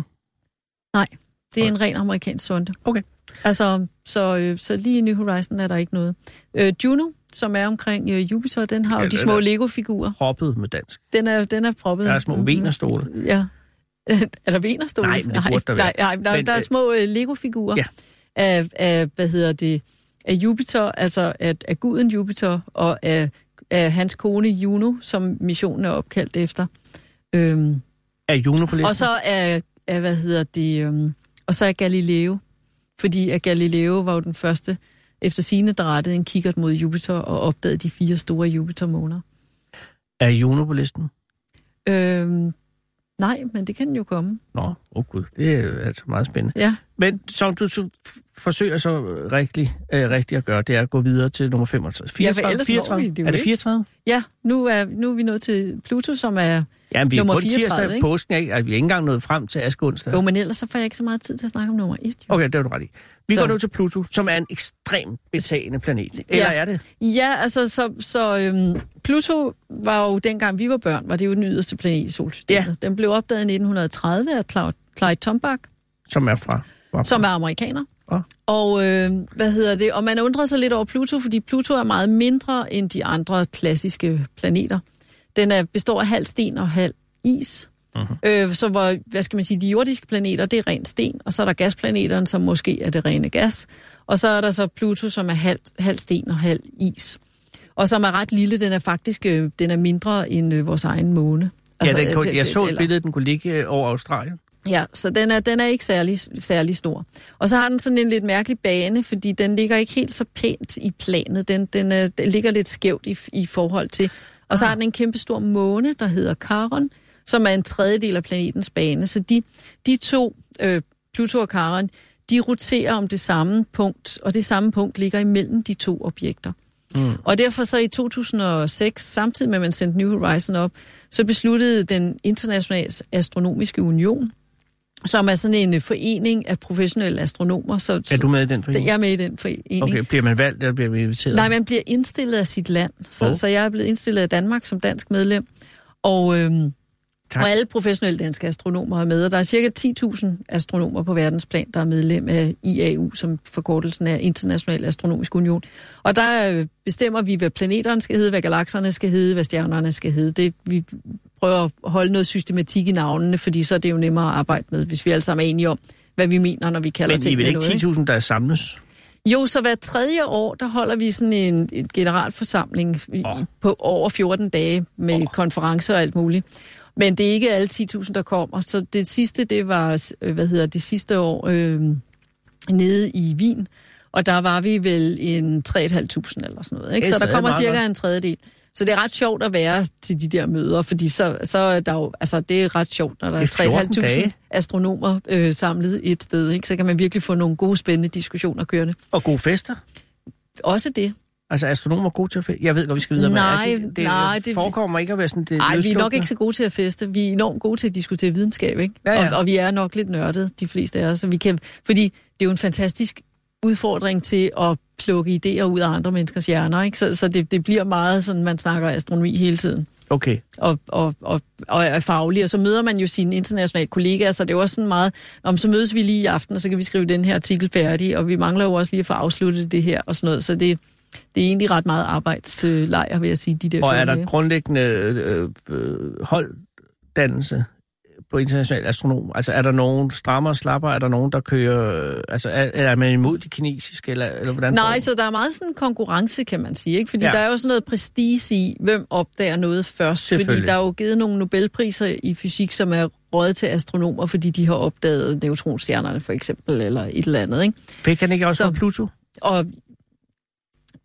Det er en ren amerikansk sonde. Okay. Altså, så, øh, så lige i New Horizon er der ikke noget. Øh, Juno, som er omkring øh, Jupiter, den har jo Ja, de den små er- Lego-figurer. Proppet med dansk. Den er, den er proppet. Der er små venerstole. Ja. er der venerstole? Nej, men det burde der være. Nej, nej, der, Men, der er øh, små øh, Lego-figurer Ja. Af, af, hvad hedder det, af Jupiter, altså af, af guden Jupiter, og af, af hans kone Juno, som missionen er opkaldt efter. Øhm, Er Juno på listen? og så er, er, hvad hedder det, øhm, og så er Galileo, fordi at Galileo var jo den første efter sine, der rettede en kikkert mod Jupiter og opdagede de fire store Jupiter-måner. Er Juno på listen? Øhm, nej, men det kan den jo komme. Nå, åh oh gud, det er altså meget spændende. Ja. Men som du så forsøger så rigtig, øh, rigtig at gøre, det er at gå videre til nummer 35. 34, ellers når 34? vi det er det ikke. 34? Ja, nu er, nu er vi nået til Pluto, som er... Ja, men vi er Nummer kun 34, tirsdag ikke? påsken, ikke? Altså, vi er ikke engang nået frem til Askeonsdag. Jo, men ellers så får jeg ikke så meget tid til at snakke om nummer et. Jo. Okay, det er du ret i. Vi Så- går nu til Pluto, som er en ekstremt betagende planet. Eller er det? Ja, altså, så, så øhm, Pluto var jo, dengang vi var børn, var det jo den yderste planet i solsystemet. Ja. Den blev opdaget i 1930 af Clyde, Clyde Tombaugh, Som er fra... fra som er amerikaner. Og øh, hvad hedder det? Og man undrer sig lidt over Pluto, fordi Pluto er meget mindre end de andre klassiske planeter. Den er, består af halv sten og halv is. Mhm. Øh, så hvor, hvad skal man sige, de jordiske planeter, det er ren sten, og så er der gasplaneterne, som måske er det rene gas. Og så er der så Pluto, som er halv, halv sten og halv is. Og som er ret lille, den er faktisk øh, den er mindre end øh, vores egen måne. Ja, den kunne, jeg så et billede, den kunne ligge øh, over Australien. Ja, så den er, den er ikke særlig, særlig stor. Og så har den sådan en lidt mærkelig bane, fordi den ligger ikke helt så pænt i planet. Den, den, er, den ligger lidt skævt i, i forhold til... Og så har den en kæmpe stor måne, der hedder Charon, som er en tredjedel af planetens bane. Så de, de to, øh, Pluto og Charon, de roterer om det samme punkt, og det samme punkt ligger imellem de to objekter. Mm. Og derfor så i 2006, samtidig med at man sendte New Horizon op, så besluttede den internationale astronomiske union, som er sådan en øh, forening af professionelle astronomer. Så, Er du med i den forening? Jeg er med i den forening. Okay, bliver man valgt, eller bliver man inviteret? Nej, man bliver indstillet af sit land. Så, Oh. oh. så jeg er blevet indstillet af Danmark som dansk medlem. Og, øhm, Tak. og alle professionelle danske astronomer er med. Og der er cirka 10.000 astronomer på verdensplan, der er medlem af IAU, som forkortelsen er International Astronomisk Union. Og der øh, bestemmer vi, hvad planeterne skal hedde, hvad galakserne skal hedde, hvad stjernerne skal hedde. Det, vi prøver at holde noget systematik i navnene, fordi så er det jo nemmere at arbejde med, hvis vi alle sammen er enige om, hvad vi mener, når vi kalder Men I er ting med ikke noget. 10.000, der samles? Jo, så hver tredje år, der holder vi sådan en, en generalforsamling Åh. på over 14 dage med oh. konferencer og alt muligt. Men det er ikke alle 10.000, der kommer. Så det sidste, det var, øh, hvad hedder det sidste år, øh, nede i Wien. Og der var vi vel en 3.500 eller sådan noget. Ikke? Så der kommer cirka en tredjedel. Så det er ret sjovt at være til de der møder, fordi så, så er der jo, altså det er ret sjovt, når der er 14 er dage. 3.500 astronomer øh, samlet et sted, ikke? så kan man virkelig få nogle gode, spændende diskussioner kørende. Og gode fester? Også det. Altså, er astronomer er gode til at feste? Jeg ved godt, vi skal videre, Nej, men er det, det, nej, det- forekommer ikke at være sådan det Nej, vi er nok ikke så gode til at feste. Vi er enormt gode til at diskutere videnskab, ikke? Ja, ja. Og, og vi er nok lidt nørdede, de fleste af os. Så vi kan, fordi det er jo en fantastisk udfordring til at plukke idéer ud af andre menneskers hjerner, ikke? Så, så det, det bliver meget sådan, man snakker astronomi hele tiden. Okay. og, og, og, og er faglig, og så møder man jo sine internationale kollegaer, så det er jo også sådan meget, om så mødes vi lige i aften, og så kan vi skrive den her artikel færdig, og vi mangler jo også lige at få afsluttet det her og sådan noget, så det, det er egentlig ret meget arbejdslejr, vil jeg sige, de der Og er 14 der dage. grundlæggende øh, øh, holddannelse på international astronom? Altså, er der nogen strammer og slapper? Er der nogen, der kører... Øh, altså, er, er man imod de kinesiske, eller, eller hvordan? Nej, så der er meget sådan konkurrence, kan man sige, ikke? Fordi Ja. der er jo sådan noget prestige i, hvem opdager noget først. Fordi der er jo givet nogle Nobelpriser i fysik, som er rådet til astronomer, fordi de har opdaget neutronstjernerne for eksempel, eller et eller andet, ikke? Fik han ikke også Så- så... Pluto? Og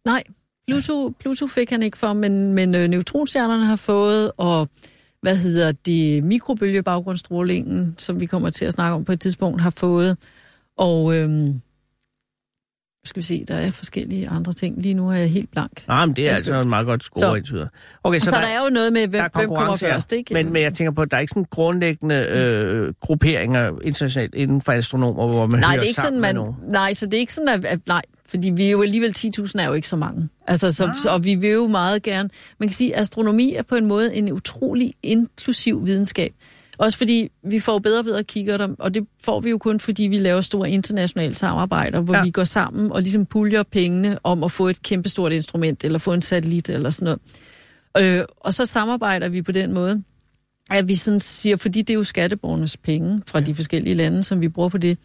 nej, Pluto, Pluto fik han ikke for, men, men øh, neutronstjernerne har fået, og hvad hedder det, mikrobølgebaggrundsstrålingen, som vi kommer til at snakke om på et tidspunkt, har fået. Og øhm, skal vi se, der er forskellige andre ting. Lige nu er jeg helt blank. Nej, men det er altså en meget godt score indtil videre. Okay, Så, så der, der er jo noget med, hvem, hvem kommer først, ikke? Men, men jeg tænker på, at der er ikke sådan grundlæggende øh, grupperinger internationalt inden for astronomer, hvor man nej, hører det er ikke sammen sådan, man, nej, så det er ikke sådan, at, at nej, fordi vi er jo alligevel 10.000 er jo ikke så mange. Altså, så, Ah. så, og vi vil jo meget gerne, man kan sige, at astronomi er på en måde en utrolig inklusiv videnskab. Også fordi vi får bedre og bedre kigger og det får vi jo kun, fordi vi laver store internationale samarbejder, hvor Ja. ja. vi går sammen og ligesom puljer pengene om at få et kæmpestort instrument, eller få en satellit eller sådan noget. Øh, og så samarbejder vi på den måde, at vi sådan siger, fordi det er jo skatteborgernes penge fra de forskellige lande, som vi bruger på det,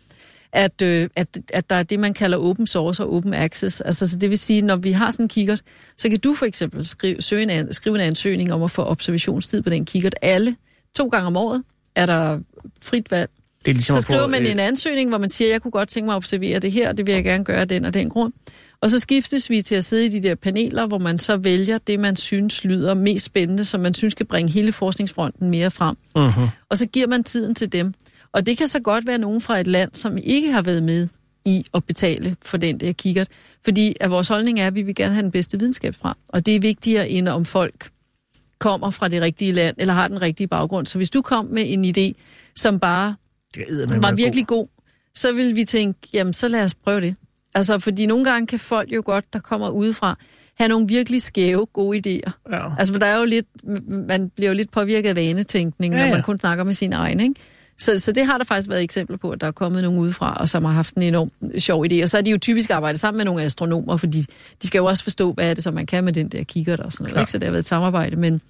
at, øh, at, at der er det, man kalder open source og open access. Altså, så det vil sige, når vi har sådan en kikkert, så kan du for eksempel skrive, søge en, skrive en ansøgning om at få observationstid på den kikkert. Alle to gange om året er der frit valg. Det er ligesom Så få, skriver man øh, en ansøgning, hvor man siger, jeg kunne godt tænke mig at observere det her, og det vil jeg gerne gøre af den og den grund. Og så skiftes vi til at sidde i de der paneler, hvor man så vælger det, man synes lyder mest spændende, som man synes kan bringe hele forskningsfronten mere frem. Uh-huh. Og så giver man tiden til dem. Og det kan så godt være nogen fra et land, som ikke har været med i at betale for den der kikkert. Fordi at vores holdning er, at vi vil gerne have den bedste videnskab fra. Og det er vigtigere end om folk kommer fra det rigtige land, eller har den rigtige baggrund. Så hvis du kom med en idé, som bare var virkelig god, så vil vi tænke, jamen så lad os prøve det. Altså, fordi nogle gange kan folk jo godt, der kommer udefra, have nogle virkelig skæve, gode idéer. Ja. Altså, for der er jo lidt, man bliver jo lidt påvirket af vanetænkning, Ja, ja, når man kun snakker med sin egen, ikke? Så, så det har der faktisk været eksempler på, at der er kommet nogen udefra, og som har haft en enorm sjov idé. Og så er de jo typisk arbejdet sammen med nogle astronomer, fordi de skal jo også forstå, hvad er det, som man kan med den der kikkert og sådan noget. Klar. Ikke? Så det har været et samarbejde. Men,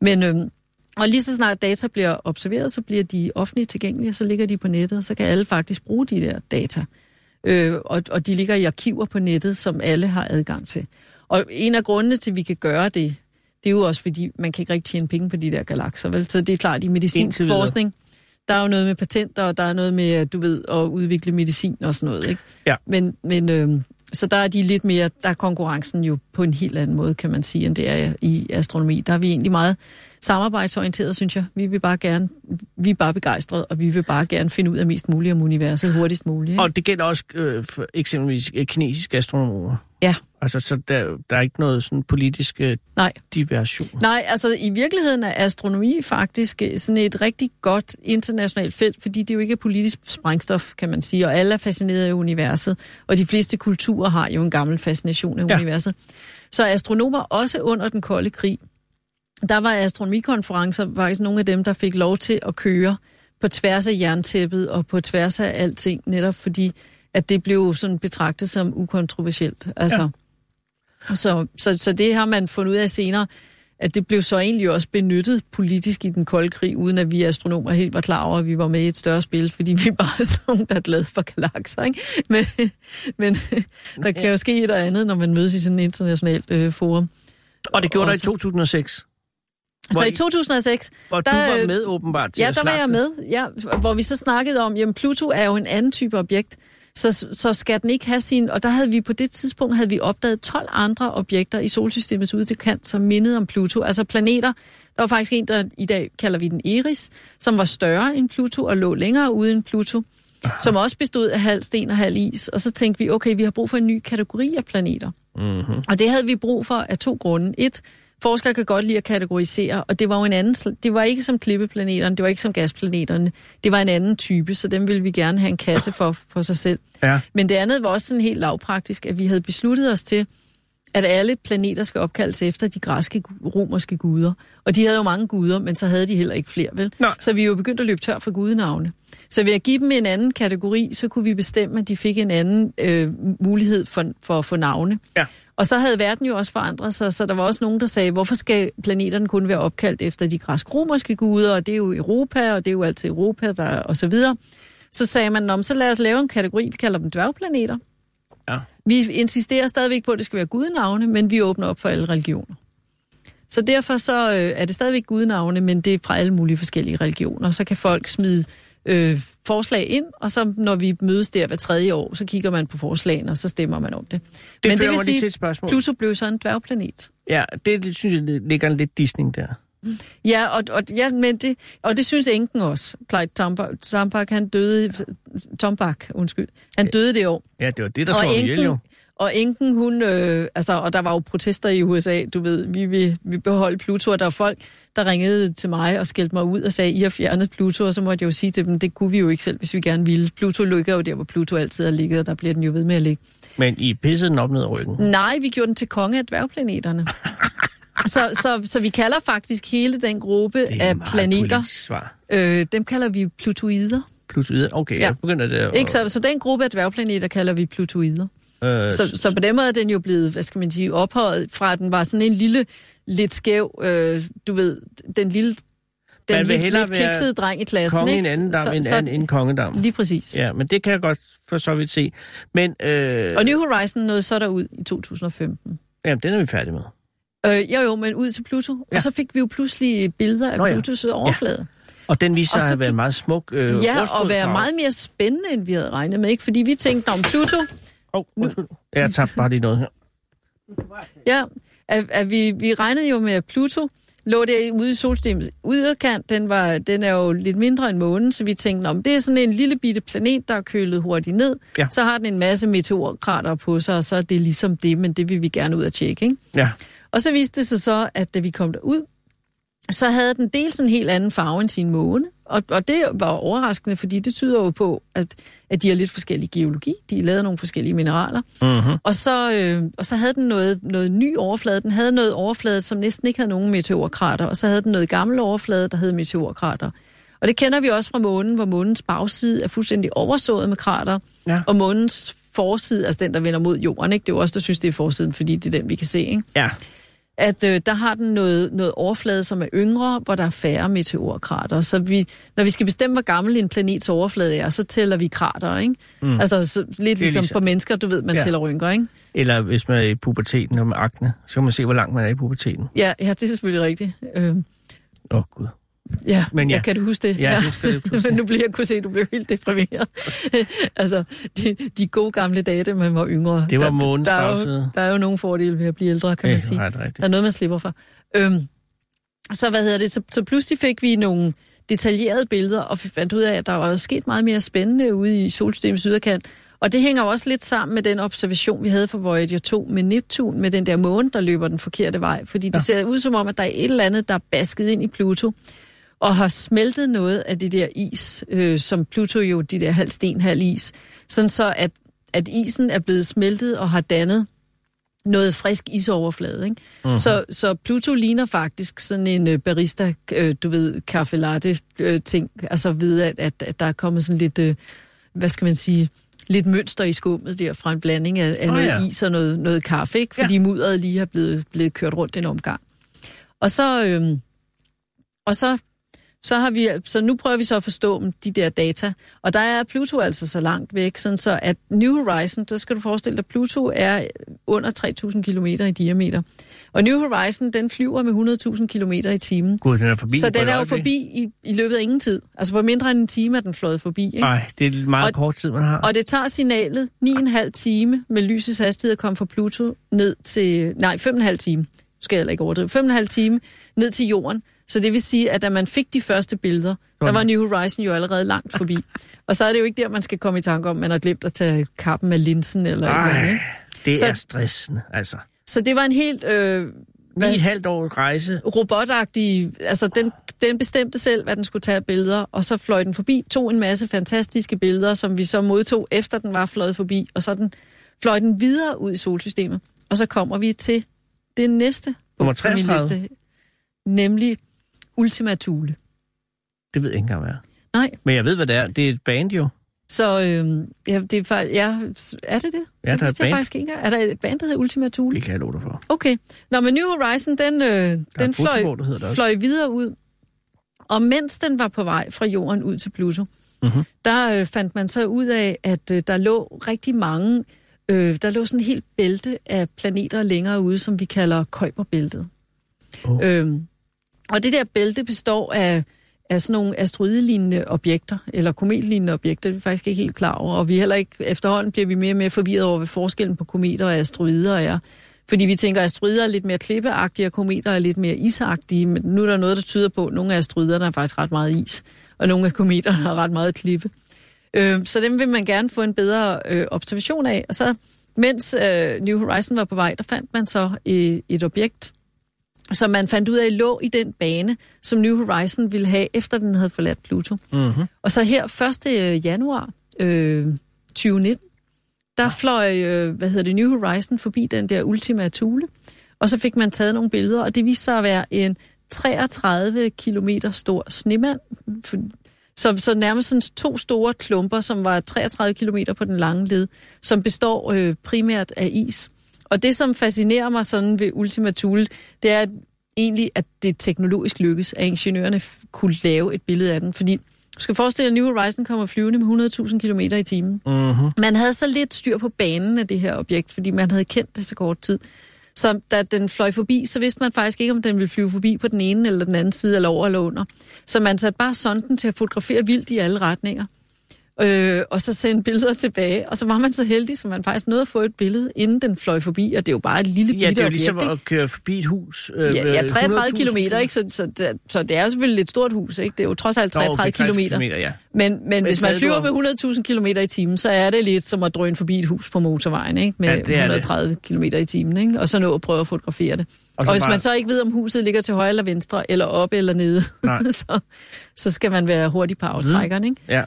men øhm, og lige så snart data bliver observeret, så bliver de offentligt tilgængelige, så ligger de på nettet, og så kan alle faktisk bruge de der data. Øh, og, og de ligger i arkiver på nettet, som alle har adgang til. Og en af grundene til, at vi kan gøre det, det er jo også, fordi man kan ikke rigtig tjene penge på de der galakser, vel? Så det er klart, i medicinsk forskning, der er jo noget med patenter, og der er noget med, du ved, at udvikle medicin og sådan noget, ikke? Ja. Men, men øh, så der er de lidt mere, der er konkurrencen jo på en helt anden måde, kan man sige, end det er i astronomi. Der er vi egentlig meget samarbejdsorienteret, synes jeg. Vi vil bare gerne, vi er bare begejstrede, og vi vil bare gerne finde ud af mest muligt om universet hurtigst muligt. Ikke? Og det gælder også øh, for eksempelvis øh, kinesiske astronomer. Ja. Altså, så der, der er ikke noget sådan politisk øh, Nej. diversion. Nej, altså i virkeligheden er astronomi faktisk øh, sådan et rigtig godt internationalt felt, fordi det jo ikke er politisk sprængstof, kan man sige, og alle er fascineret af universet, og de fleste kulturer har jo en gammel fascination af Ja. ja. universet. Så astronomer også under den kolde krig, der var astronomikonferencer faktisk nogle af dem, der fik lov til at køre på tværs af jerntæppet og på tværs af alting, netop fordi at det blev sådan betragtet som ukontroversielt. Altså, ja. så, så, så det har man fundet ud af senere, at det blev så egentlig også benyttet politisk i den kolde krig, uden at vi astronomer helt var klar over, at vi var med i et større spil, fordi vi bare er sådan nogle, der er glade for galakser. Ikke? Men, men der kan jo ske et og andet, når man mødes i sådan et internationalt øh, forum. Og det gjorde der i Også- 2006, Så Hvor i I- 2006, hvor Der, du var øh, med åbenbart til ja, at der var jeg med, ja, hvor vi så snakkede om, jamen Pluto er jo en anden type objekt, så, så skal den ikke have sin... Og der havde vi på det tidspunkt havde vi opdaget 12 andre objekter i solsystemets udkant, som mindede om Pluto, altså planeter. Der var faktisk en, der i dag kalder vi den Eris, som var større end Pluto og lå længere ude end Pluto, som også bestod af halv sten og halv is. Og så tænkte vi, okay, vi har brug for en ny kategori af planeter. Mm-hmm. Og det havde vi brug for af to grunde. Et, forskere kan godt lide at kategorisere, og det var jo en anden, det var ikke som klippeplaneterne, det var ikke som gasplaneterne, det var en anden type, så dem ville vi gerne have en kasse for, for sig selv. Ja. Men det andet var også sådan helt lavpraktisk, at vi havde besluttet os til, at alle planeter skal opkaldes efter de græske romerske guder. Og de havde jo mange guder, men så havde de heller ikke flere, vel? Nej. Så vi er jo begyndt at løbe tør for gudenavne. Så ved at give dem en anden kategori, så kunne vi bestemme, at de fik en anden øh, mulighed for, for at få navne. Ja. Og så havde verden jo også forandret sig, så der var også nogen, der sagde, hvorfor skal planeterne kun være opkaldt efter de græsk-romerske guder, og det er jo Europa, og det er jo altid Europa, der, og så videre. Så sagde man, "Nå, så lad os lave en kategori, vi kalder dem dværgplaneter. Ja. Vi insisterer stadigvæk på, at det skal være gudenavne, men vi åbner op for alle religioner. Så derfor så øh, er det stadigvæk gudenavne, men det er fra alle mulige forskellige religioner. Så kan folk smide øh, forslag ind, og så når vi mødes der hver tredje år, så kigger man på forslagene, og så stemmer man om det. Det Men det vil sige, til et spørgsmål. Pluto blev så en dværgplanet. Ja, det, synes jeg ligger en lidt disning der. Ja, og, og, ja, men det, og det synes enken også. Clyde Tombak, Tombak han døde, Tombak, undskyld, han døde det år. Ja, det var det, der og slog ihjel jo. Og enken, hun, øh, altså, og der var jo protester i USA, du ved, vi vil vi beholde Pluto, og der var folk, der ringede til mig og skældte mig ud og sagde, I har fjernet Pluto, og så måtte jeg jo sige til dem, det kunne vi jo ikke selv, hvis vi gerne ville. Pluto ligger jo der, hvor Pluto altid har ligget, og der bliver den jo ved med at ligge. Men I pissede den op ned ryggen. Nej, vi gjorde den til konge af dværgplaneterne. så, så, så vi kalder faktisk hele den gruppe af planeter, svar. øh, dem kalder vi plutoider. Plutoider. Okay, Ja. jeg begynder det. at- Ikke så, så den gruppe af dværgplaneter kalder vi plutoider. Øh, Så, så på den måde er den jo blevet, hvad skal man sige, ophøjet fra, at den var sådan en lille, lidt skæv, øh, du ved, den lille, den Man vil lidt, hellere lidt kiksede dreng i klassen, konge i en ikke? anden dam så, end så, en, en kongedam. Lige præcis. Ja. Ja, men det kan jeg godt for så vidt se. Men øh, Og New Horizon nåede så derud i 2015. jamen, den er vi færdige med. Øh, jo, jo, men ud til Pluto. Ja. Ja. Og så fik vi jo pludselig billeder af Nå ja. Plutos overflade. Og den viser Og sig at være meget smuk øh, Ja, og være meget mere spændende, end vi havde regnet med, ikke? Fordi vi tænkte om Pluto, Åh, oh, undskyld. Jeg tabte bare lige noget her. ja, at, at vi, vi regnede jo med, at Pluto lå der ude i solsystemets yderkant. Den, var, den er jo lidt mindre end månen, så vi tænkte, om det er sådan en lille bitte planet, der er kølet hurtigt ned. Ja. Så har den en masse meteorkrater på sig, og så er det ligesom det, men det vil vi gerne ud og tjekke, ikke? Ja, Og så viste det sig så, at da vi kom derud, så havde den dels en helt anden farve end sin måne. Og, og det var overraskende, fordi det tyder jo på, at, at de har lidt forskellig geologi. De lavede nogle forskellige mineraler. mm-hmm. Og så, øh, og så havde den noget, noget ny overflade. Den havde noget overflade, som næsten ikke havde nogen meteorkrater. Og så havde den noget gammel overflade, der hed meteorkrater. Og det kender vi også fra månen, hvor månens bagside er fuldstændig oversået med krater. Ja. Og månens forside, altså den, der vender mod jorden, ikke? det er jo også der synes, det er forsiden, fordi det er den, vi kan se. Ikke? ja. At øh, der har den noget, noget overflade, som er yngre, hvor der er færre meteorkrater. Så vi, når vi skal bestemme, hvor gammel en planets overflade er, så tæller vi krater, ikke? Mm. Altså så, lidt ligesom, ligesom- på mennesker, du ved, man Ja. tæller rynker, ikke? Eller hvis man er i puberteten og med akne, så kan man se, hvor langt man er i puberteten. Ja, ja det er selvfølgelig rigtigt. Øh, Åh, oh, Gud. Ja, Men ja. ja, kan du huske det? Ja, jeg husker det. Men nu bliver jeg kunne se, at du blev helt deprimeret. altså, de, de gode gamle dage, da man var yngre. Det var der, månens der, er jo, der er jo nogle fordele ved at blive ældre, kan Ja, man sige. Der er noget, man slipper for. Øhm, så hvad hedder det? Så, så pludselig fik vi nogle detaljerede billeder, og vi fandt ud af, at der var sket meget mere spændende ude i solsystemets yderkant. Og det hænger også lidt sammen med den observation, vi havde for Voyager 2 med Neptun, med den der måne, der løber den forkerte vej. Fordi det ser ud som om, at der er et eller andet, der er basket ind i Pluto, og har smeltet noget af det der is, øh, som Pluto jo, de der halv sten, halv is, sådan så at, at isen er blevet smeltet og har dannet noget frisk isoverflade. Ikke? Mhm. Mm-hmm. Så, så Pluto ligner faktisk sådan en øh, barista, øh, du ved, kaffe latte øh, ting, altså ved, at, at, at der er kommet sådan lidt, øh, hvad skal man sige, lidt mønster i skummet der fra en blanding af, af Åh, noget ja. is og noget, noget kaffe, ikke? fordi ja. mudderet lige har blevet, blevet kørt rundt en omgang. Og så, øhm, og så, så har vi, så nu prøver vi så at forstå de der data. Og der er Pluto altså så langt væk, sådan så at New Horizon, der skal du forestille dig, Pluto er under 3.000 km i diameter. Og New Horizon, den flyver med 100.000 km i timen. Gud, den er forbi Så den er jo forbi i, i løbet af ingen tid. Altså på mindre end en time er den fløjet forbi. Ikke? Nej, det er meget Og- kort tid, man har. Og det tager signalet 9,5 time med lysets hastighed at komme fra Pluto ned til... Nej, 5,5 time. Nu skal jeg heller ikke overdrive. 5,5 time ned til jorden. Så det vil sige, at da man fik de første billeder, der var New Horizon jo allerede langt forbi. Og så er det jo ikke der, man skal komme i tanke om, man har glemt at tage kappen af linsen eller et eller andet. Det Så- er stressende, altså. Så det var en helt... Øh, hvad, et halvt år rejse. robotagtig, altså den, den bestemte selv, hvad den skulle tage billeder, og så fløj den forbi, tog en masse fantastiske billeder, som vi så modtog, efter den var fløjet forbi, og så den, fløj den videre ud i solsystemet. Og så kommer vi til det næste Nummer punkt på min 33. liste, nemlig Ultima Thule. Det ved jeg ikke engang, hvad er. Nej, Men jeg ved, hvad det er. Det er et band jo. så øhm, ja, det er, fa- ja, er det det? Ja, det der er et jeg band. faktisk ikke engang. Er der et band, der hedder Ultima Thule? Det kan jeg love dig for. Okay. Nå, men New Horizon, den, øh, den fløj, der fløj videre ud. Og mens den var på vej fra jorden ud til Pluto, Mhm. mm-hmm. der øh, fandt man så ud af, at øh, der lå rigtig mange, øh, der lå sådan en helt bælte af planeter længere ude, som vi kalder Kuiperbæltet. Oh. Øhm, og det der bælte består af, af sådan nogle asteroidelignende objekter, eller kometlignende objekter, det er vi faktisk ikke helt klar over. Og vi heller ikke, efterhånden bliver vi mere og mere forvirret over, hvad forskellen på kometer og asteroider er. Fordi vi tænker, at asteroider er lidt mere klippeagtige, og kometer er lidt mere isagtige, men nu er der noget, der tyder på, at nogle af asteroiderne er faktisk ret meget is, og nogle af kometerne har ret meget klippe. Øh, så dem vil man gerne få en bedre øh, observation af. Og så, mens øh, New Horizon var på vej, der fandt man så øh, et objekt, som man fandt ud af lå i den bane, som New Horizon ville have, efter den havde forladt Pluto. Mm-hmm. Og så her 1. januar øh, 2019, der fløj, øh, hvad hedder det, New Horizon forbi den der Ultima Thule, og så fik man taget nogle billeder, og det viste sig at være en 33 kilometer stor snemand, så, så nærmest sådan to store klumper, som var 33 kilometer på den lange led, som består øh, primært af is. Og det, som fascinerer mig sådan ved Ultima Thule, det er egentlig, at det teknologisk lykkes, at ingeniørerne kunne lave et billede af den. Fordi du skal forestille dig, at New Horizon kommer flyvende med 100.000 km i timen. Mm-hmm. Man havde så lidt styr på banen af det her objekt, fordi man havde kendt det så kort tid. Så da den fløj forbi, så vidste man faktisk ikke, om den ville flyve forbi på den ene eller den anden side, eller over eller under. Så man satte bare sonden til at fotografere vildt i alle retninger. Øh, og så sende billeder tilbage. Og så var man så heldig, så man faktisk nåede at få et billede, inden den fløj forbi. Og det er jo bare et lille Ja, det bitte er jo objekt, ligesom ikke? at køre forbi et hus. Øh, Ja, ja 33 100.000 kilometer, ikke? Så, så, det, så det er jo selvfølgelig et stort hus, ikke? Det er jo trods alt Nå, 33 okay, 60 kilometer. kilometer, ja. Men, men hvis man flyver med 100.000 km i timen, så er det lidt som at drøne forbi et hus på motorvejen, ikke? Med Ja, ja, det er det. 130 km i timen, ikke? Og så nå at prøve at fotografere det. Og, Og hvis bare- man så ikke ved, om huset ligger til højre eller venstre, eller op eller nede, så, så skal man være hurtig på aftrækkeren, ikke? Ja.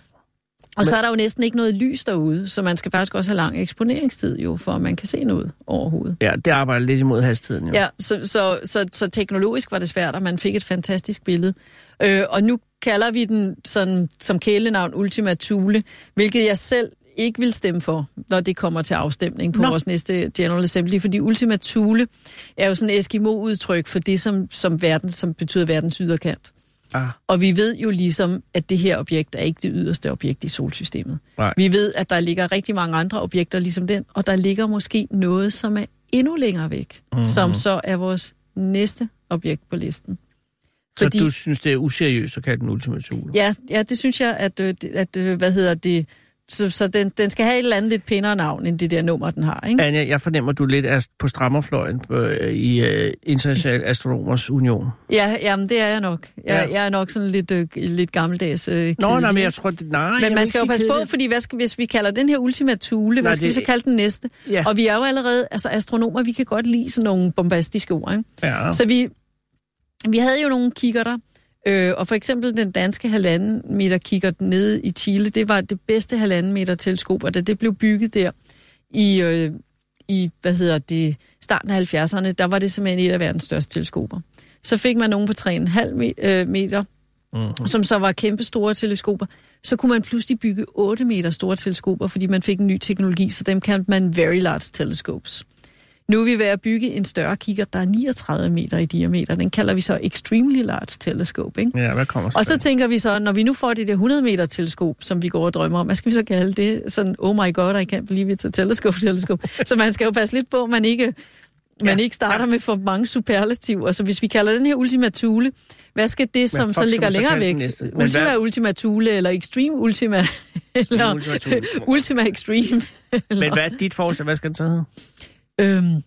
Og så er der jo næsten ikke noget lys derude, så man skal faktisk også have lang eksponeringstid jo, for at man kan se noget overhovedet. ja, det arbejder lidt imod hastigheden jo. Ja, så, så, så, så teknologisk var det svært, og man fik et fantastisk billede. Øh, og nu kalder vi den sådan, som kælenavn Ultima Thule, hvilket jeg selv ikke vil stemme for, når det kommer til afstemning på Nå. Nå. vores næste General Assembly, fordi Ultima Thule er jo sådan et Eskimo-udtryk for det, som, som, verden, som betyder verdens yderkant. Ah, Og vi ved jo ligesom, at det her objekt er ikke det yderste objekt i solsystemet. nej. Vi ved, at der ligger rigtig mange andre objekter ligesom den, og der ligger måske noget, som er endnu længere væk, Mhm. mm-hmm. som så er vores næste objekt på listen. Så Fordi- du synes, det er useriøst at kalde den ultimative? Ja, ja det synes jeg, at, øh, at øh, hvad hedder det, så, så den, den skal have et eller andet lidt pænere navn, end det der nummer, den har, ikke? Anja, jeg fornemmer, du lidt er på strammerfløjen på, øh, i uh, International Astronomers Union. Ja, jamen det er jeg nok. Jeg, Ja. jeg er nok sådan lidt, øh, lidt gammeldags øh, Nå, kedelig, nej, men jeg tror, det, nej, Men man skal jo passe på, kedeligt. fordi hvad skal, hvis vi kalder den her Ultima Thule, hvad Nej, skal vi det- så kalde den næste? Ja. Og vi er jo allerede, altså astronomer, vi kan godt lide sådan nogle bombastiske ord, ikke? Ja. Så vi, vi havde jo nogle kikkerter, øh, og for eksempel den danske halvanden meter kikkert nede i Chile, det var det bedste halvanden meter teleskop, og da det blev bygget der i, øh, i hvad hedder det, starten af 70'erne, der var det simpelthen et af verdens største teleskoper. Så fik man nogen på 3,5 me- øh, meter, Mm-hmm. som så var kæmpe store teleskoper. Så kunne man pludselig bygge 8 meter store teleskoper, fordi man fik en ny teknologi, så dem kaldte man Very Large Telescopes. Nu er vi ved at bygge en større kigger, der er 39 meter i diameter. Den kalder vi så Extremely Large Telescope. Ikke? Ja, hvad kommer så? Og så tænker vi så, når vi nu får det der 100 meter teleskop, som vi går og drømmer om, hvad skal vi så kalde det? Sådan, oh my god, I can't believe it's a telescope, teleskop. så man skal jo passe lidt på, man ikke, man Ja. ikke starter med for mange superlativer. Så hvis vi kalder den her Ultima Thule, hvad skal det, som fuck så ligger så længere væk? Ultima hvad- Ultima Thule, eller Extreme Ultima, eller Ultima. Ultima Extreme. Men hvad er dit forslag? Hvad skal den så hedde? Øhm,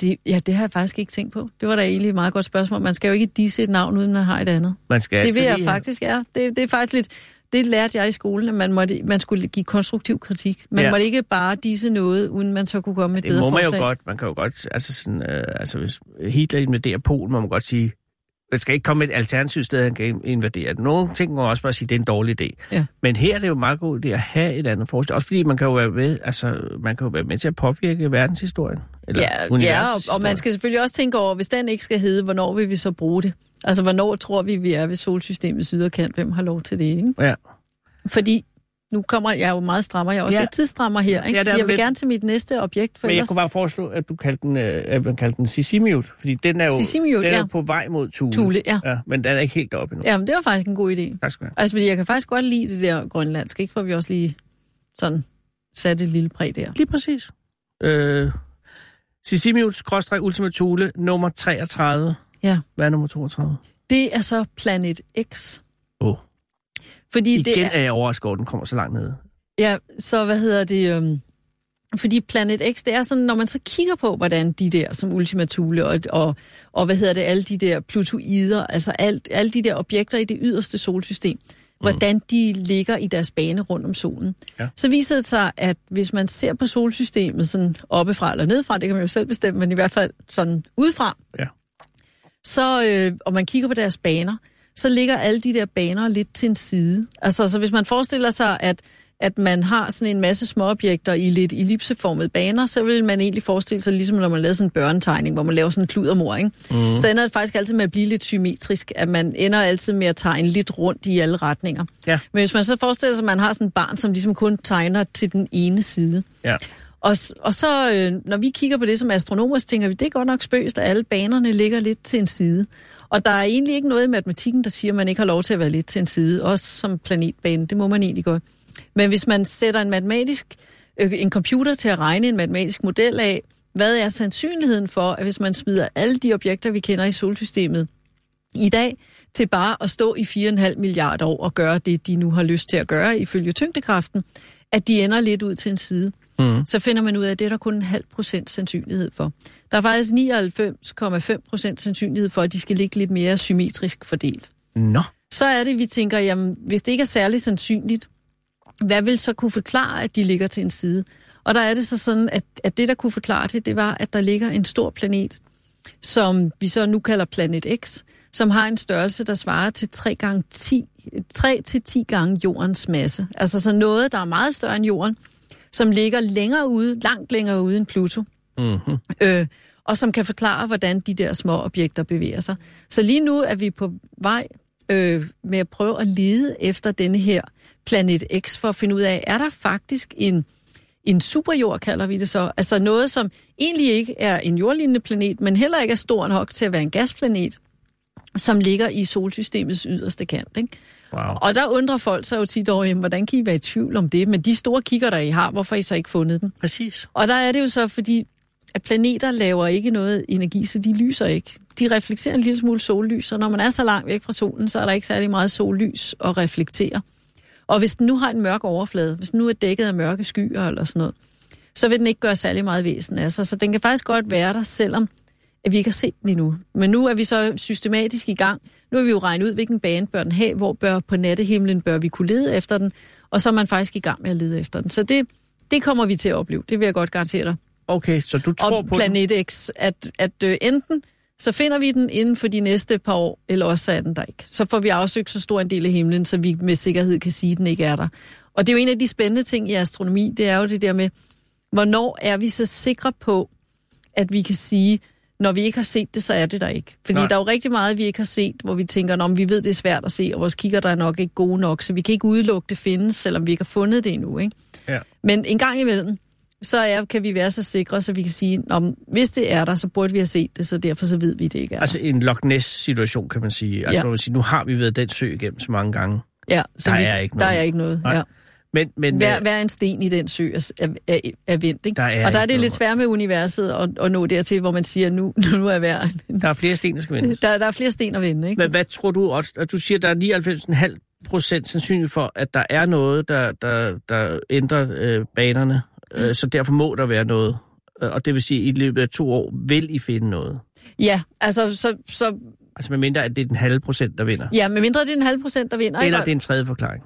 det, ja, det har jeg faktisk ikke tænkt på. Det var da egentlig et meget godt spørgsmål. Man skal jo ikke disse et navn, uden man har et andet. Man skal det vil jeg lige faktisk, ja. Det, det er faktisk lidt... Det lærte jeg i skolen, at man, måtte, man skulle give konstruktiv kritik. Man Ja. ja. måtte ikke bare disse noget, uden man så kunne komme med et Det bedre må man jo forslag. godt. Man kan jo godt, altså sådan, øh, altså hvis Hitler invaderer Polen, må man godt sige, der skal ikke komme et alternativt sted, han kan invadere. Nogle ting må også bare sige, det er en dårlig idé. Ja. Men her er det jo meget god idé at have et andet forslag. Også fordi man kan jo være med, altså, man kan jo være med til at påvirke verdenshistorien. Eller Ja, ja og, og man skal selvfølgelig også tænke over, hvis den ikke skal hedde, hvornår vil vi så bruge det? Altså, hvornår tror vi, vi er ved solsystemets yderkant? Hvem har lov til det, ikke? Ja. Fordi nu kommer jeg jo meget strammer. Jeg er også Ja. lidt tidsstrammer her, ikke? Ja, Fordi jeg vil lidt. gerne til mit næste objekt, for Men jeg ellers... kunne bare foreslå, at du kaldte den, øh, at man kaldte den Sisimiut, fordi den er jo, Sisimiut, den er ja. på vej mod Thule. Thule, ja. ja. men den er ikke helt deroppe endnu. Ja. Jamen, det var faktisk en god idé. Tak skal du have. Altså, fordi jeg kan faktisk godt lide det der grønlandske, ikke? For vi også lige sådan satte et lille præg der. Lige præcis. Øh, Sisimiut, skråstreg, Ultima Thule, nummer 33. Ja. Hvad er nummer 32? Det er så Planet X. Åh, oh. Fordi igen det er, er jeg overrasket over, den kommer så langt ned. Ja, så hvad hedder det... Øhm, fordi Planet X, det er sådan, når man så kigger på, hvordan de der, som Ultima Thule, og, og, og hvad hedder det, alle de der plutoider, altså alt, alle de der objekter i det yderste solsystem, mm. hvordan de ligger i deres bane rundt om solen. Ja. Så viser det sig, at hvis man ser på solsystemet sådan oppefra eller nedefra, det kan man jo selv bestemme, men i hvert fald sådan udefra, Ja. så, øh, og man kigger på deres baner, så ligger alle de der baner lidt til en side. Altså, så hvis man forestiller sig, at, at man har sådan en masse småobjekter i lidt ellipseformede baner, så vil man egentlig forestille sig, ligesom når man laver sådan en børnetegning, hvor man laver sådan en kludermor, ikke? Mm. så ender det faktisk altid med at blive lidt symmetrisk, at man ender altid med at tegne lidt rundt i alle retninger. Ja. Men hvis man så forestiller sig, at man har sådan et barn, som ligesom kun tegner til den ene side, Ja. og, og så, øh, når vi kigger på det som astronomer, så tænker vi, det er godt nok spøst, at alle banerne ligger lidt til en side. Og der er egentlig ikke noget i matematikken, der siger, at man ikke har lov til at være lidt til en side, også som planetbane. Det må man egentlig godt. Men hvis man sætter en matematisk, øh, en computer til at regne en matematisk model af, hvad er sandsynligheden for, at hvis man smider alle de objekter, vi kender i solsystemet i dag, til bare at stå i 4,5 milliarder år og gøre det, de nu har lyst til at gøre ifølge tyngdekraften, at de ender lidt ud til en side. Mm. Så finder man ud af, at det er der kun en halv procent sandsynlighed for. Der er faktisk 99,5 procent sandsynlighed for, at de skal ligge lidt mere symmetrisk fordelt. Nå. Så er det, vi tænker, jamen, hvis det ikke er særlig sandsynligt, hvad vil så kunne forklare, at de ligger til en side? Og der er det så sådan, at, at det, der kunne forklare det, det var, at der ligger en stor planet, som vi så nu kalder Planet X, som har en størrelse, der svarer til 3 gange 10, 3 til 10 gange jordens masse. Altså så noget, der er meget større end jorden, som ligger længere ude, langt længere ude end Pluto. Mm-hmm. Øh, og som kan forklare, hvordan de der små objekter bevæger sig. Så lige nu er vi på vej øh, med at prøve at lede efter denne her Planet X, for at finde ud af, er der faktisk en, en superjord, kalder vi det så. Altså noget, som egentlig ikke er en jordlignende planet, men heller ikke er stor nok til at være en gasplanet, som ligger i solsystemets yderste kant. Ikke? Wow. Og der undrer folk sig jo tit over, jamen, hvordan kan I være i tvivl om det? Men de store kigger, der I har, hvorfor har I så ikke fundet den? Præcis. Og der er det jo så, fordi at planeter laver ikke noget energi, så de lyser ikke. De reflekterer en lille smule sollys, og når man er så langt væk fra solen, så er der ikke særlig meget sollys at reflektere. Og hvis den nu har en mørk overflade, hvis den nu er dækket af mørke skyer eller sådan noget, så vil den ikke gøre særlig meget væsen af sig. Så den kan faktisk godt være der, selvom at vi ikke har set den endnu. Men nu er vi så systematisk i gang. Nu har vi jo regnet ud, hvilken bane bør den have, hvor bør på nattehimlen bør vi kunne lede efter den, og så er man faktisk i gang med at lede efter den. Så det, det kommer vi til at opleve, det vil jeg godt garantere dig. Okay, så du tror Og på den? Planet X, at, at øh, enten så finder vi den inden for de næste par år, eller også så er den der ikke. Så får vi afsøgt så stor en del af himlen, så vi med sikkerhed kan sige, at den ikke er der. Og det er jo en af de spændende ting i astronomi, det er jo det der med, hvornår er vi så sikre på, at vi kan sige, når vi ikke har set det, så er det der ikke. Fordi Nej. Der er jo rigtig meget, vi ikke har set, hvor vi tænker, om vi ved, det er svært at se, og vores kigger der er nok ikke gode nok, så vi kan ikke udelukke, det findes, selvom vi ikke har fundet det endnu. Ikke? Ja. Men en gang imellem, så er, kan vi være så sikre, så vi kan sige, om hvis det er der, så burde vi have set det, så derfor så ved vi, det ikke er Altså en Loch Ness-situation, kan man sige. Altså, Ja. man siger, nu har vi været den sø igennem så mange gange. Ja, så Der vi, er ikke Der noget. er ikke noget, Nej. ja. Men, men Hver, øh, hver en sten i den sø er, er, er vendt, ikke? Der er og der er det lidt svært med universet at, at nå dertil, hvor man siger, nu, nu er hver... der er flere sten, der skal vendes. Der, der er flere sten at vende, ikke? Men hvad tror du også? At du siger, der er 99,5 procent sandsynligt for, at der er noget, der, der, der ændrer øh, banerne. Øh, så derfor må der være noget. Øh, Og det vil sige, at i løbet af to år vil I finde noget. Ja, altså, så, så, Altså med mindre, at det er den halve procent, der vinder. ja, med mindre det er en halv procent, der vinder. Eller det er en tredje forklaring.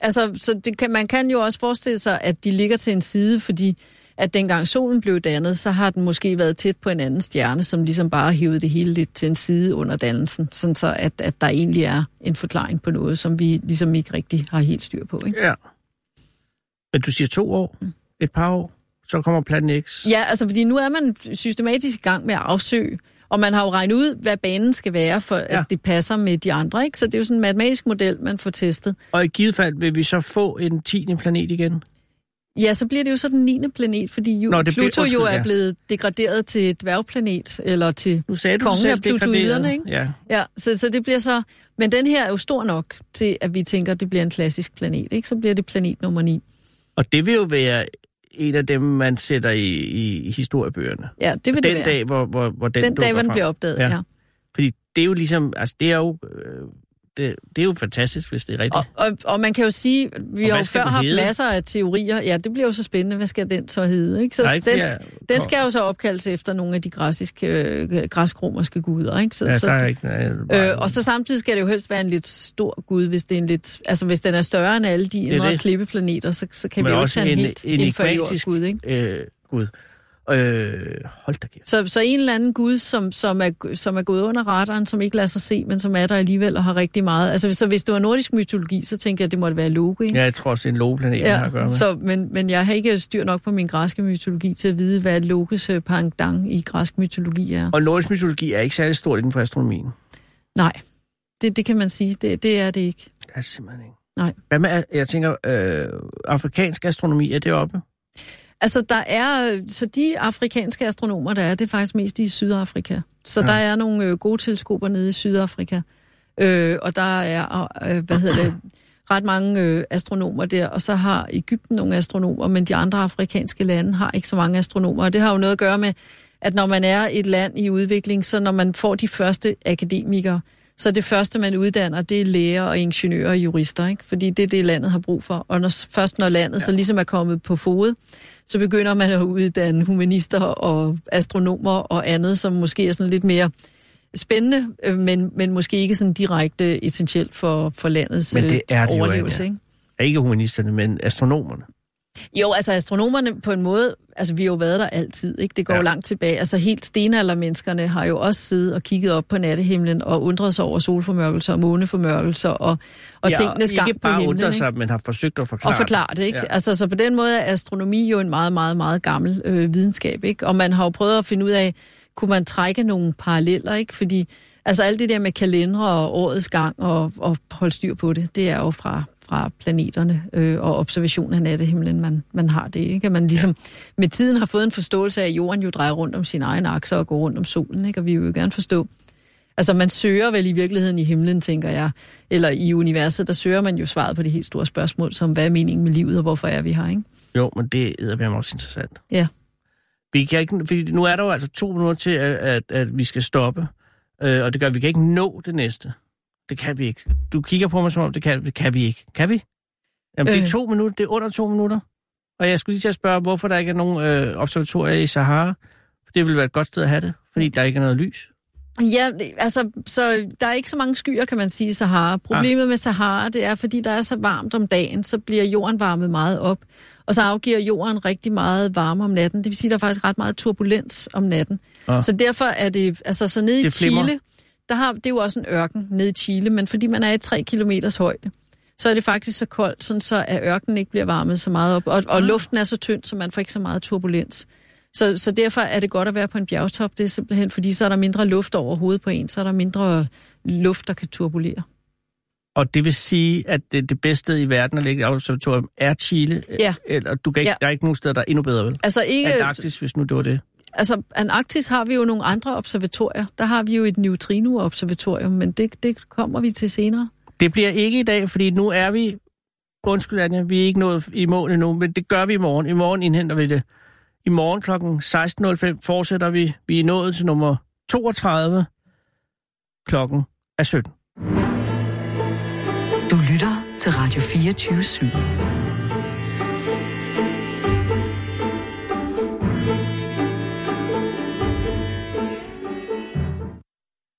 Altså, så det kan, man kan jo også forestille sig, at de ligger til en side, fordi at dengang solen blev dannet, så har den måske været tæt på en anden stjerne, som ligesom bare hævede det hele lidt til en side under dannelsen, sådan så at, at der egentlig er en forklaring på noget, som vi ligesom ikke rigtig har helt styr på. Ikke? Ja. Men du siger to år, et par år, så kommer plan X. Ja, altså fordi nu er man systematisk i gang med at afsøge, og man har jo regnet ud, hvad banen skal være, for at Ja. det passer med de andre. Ikke? Så det er jo sådan en matematisk model, man får testet. Og i givet fald vil vi så få en tiende planet igen. Ja, så bliver det jo så den 9. planet, fordi jo, Nå, det bliver- Pluto jo undskyld, er ja. blevet degraderet til et dværgplanet, eller til Nu sagde du kongen selv, af plutoiderne, ikke? Ja. Ja, så, så det bliver så... Men den her er jo stor nok til, at vi tænker, at det bliver en klassisk planet, ikke? Så bliver det planet nummer 9. Og det vil jo være en af dem, man sætter i, i historiebøgerne. Ja, det vil Den det være. dag, hvor, hvor, hvor den, den dag, den frem. bliver opdaget, ja. ja. Fordi det er jo ligesom, altså det er jo, øh, det, det er jo fantastisk, hvis det er rigtigt. Og, og, og man kan jo sige, vi Og har jo før haft masser af teorier. Ja, det bliver jo så spændende. Hvad skal den så hedde? Ikke? Så er ikke den, flere- den skal jo så opkaldes efter nogle af de græsiske, øh, græskromerske guder. Ikke? Så, ja, så, der er ikke, nej, Øh, og så samtidig skal det jo helst være en lidt stor gud, hvis det er en lidt, altså hvis den er større end alle de er indre klippeplaneter, så, så kan Men vi jo ikke også tage en, en helt inferior enigmatisk- gud, ikke? øh, Gud. Øh, hold da kæft. Så, så en eller anden gud, som, som, er, som er gået under radaren, som ikke lader sig se, men som er der alligevel og har rigtig meget. Altså, så hvis det var nordisk mytologi, så tænker jeg, at det måtte være Loke, ikke? Ja, jeg tror også, det er en logeplanet, ja, har at gøre med. så, men, men jeg har ikke styr nok på min græske mytologi til at vide, hvad Lokes øh, pendant i græsk mytologi er. Og nordisk mytologi er ikke særlig stort inden for astronomien. Nej, det, det kan man sige. Det, det er det ikke. Det er simpelthen ikke. Nej. Hvad med, jeg tænker, øh, afrikansk astronomi, er det oppe? Altså, der er, så de afrikanske astronomer, der er, det er faktisk mest i Sydafrika. Så Ja. ja. der er nogle øh, gode teleskoper nede i Sydafrika. Øh, og der er, øh, hvad hedder det, ret mange øh, astronomer der. Og så har Ægypten nogle astronomer, men de andre afrikanske lande har ikke så mange astronomer. Og det har jo noget at gøre med, at når man er et land i udvikling, så når man får de første akademikere, så det første, man uddanner, det er læger og ingeniører og jurister, ikke? fordi det er det, landet har brug for. Og når, først når landet ja. så ligesom er kommet på fod, så begynder man at uddanne humanister og astronomer og andet, som måske er sådan lidt mere spændende, øh, men, men måske ikke sådan direkte essentielt for, for landets Men det øh, er det jo, overlevelse. Anja. Ikke? Ikke humanisterne, men astronomerne. Jo, altså astronomerne på en måde, altså vi har jo været der altid, ikke? Det går Ja. jo langt tilbage. Altså helt stenaldermenneskerne har jo også siddet og kigget op på nattehimlen og undret sig over solformørkelser og måneformørkelser og, og ja, tingenes gang ikke på bare himlen. undre ikke? sig, men har forsøgt at forklare og forklare det, ikke? Ja. Altså, så på den måde er astronomi jo en meget, meget, meget gammel øh, videnskab, ikke? Og man har jo prøvet at finde ud af, kunne man trække nogle paralleller, ikke? Fordi, altså alt det der med kalendere og årets gang og, og holde styr på det, det er jo fra, fra planeterne øh, og observation af nattehimlen, man, man har det, ikke? At man ligesom ja. med tiden har fået en forståelse af, at jorden jo drejer rundt om sin egen akse og går rundt om solen, ikke? Og vi vil jo gerne forstå, Altså man søger vel i virkeligheden i himlen, tænker jeg, eller i universet, der søger man jo svaret på de helt store spørgsmål, som hvad er meningen med livet, og hvorfor er vi her, ikke? Jo, men det er også interessant. Ja. Vi kan ikke, fordi nu er der jo altså to minutter til, at, at, at vi skal stoppe. Øh, og det gør, at vi kan ikke nå det næste. Det kan vi ikke. Du kigger på mig som om, det kan, det kan vi ikke. Kan vi? Jamen, det er Øh. to minutter. Det er under to minutter. Og jeg skulle lige til at spørge, hvorfor der ikke er nogen øh, observatorier i Sahara. For det ville være et godt sted at have det, fordi der ikke er noget lys. Ja, altså, så der er ikke så mange skyer, kan man sige, i Sahara. Problemet ah. med Sahara, det er, fordi der er så varmt om dagen, så bliver jorden varmet meget op, og så afgiver jorden rigtig meget varme om natten. Det vil sige, der er faktisk ret meget turbulens om natten. Ah. Ah. Så derfor er det, altså så nede i Det flimrer. Chile, der har, det er jo også en ørken nede i Chile, men fordi man er i 3 kilometers højde, så er det faktisk så koldt, sådan så at ørkenen ikke bliver varmet så meget op, og, og luften er så tynd, så man får ikke så meget turbulens. Så, så derfor er det godt at være på en bjergtop. Det er simpelthen, fordi så er der mindre luft over hovedet på en, så er der mindre luft, der kan turbulere. Og det vil sige, at det, det bedste sted i verden at lægge et observatorium er Chile. Ja. Eller, du kan ikke, Ja. Der er ikke nogen steder, der er endnu bedre, vel? Altså ikke... Antarktis, hvis nu det var det. Altså, Antarktis har vi jo nogle andre observatorier. Der har vi jo et neutrino-observatorium, men det, det kommer vi til senere. Det bliver ikke i dag, fordi nu er vi... Undskyld, Anja, vi er ikke nået i mål endnu, men det gør vi i morgen. I morgen indhenter vi det. I morgen kl. 16.05 fortsætter vi. Vi er nået til nummer 32. Klokken er 17. Du lytter til Radio 24 /7.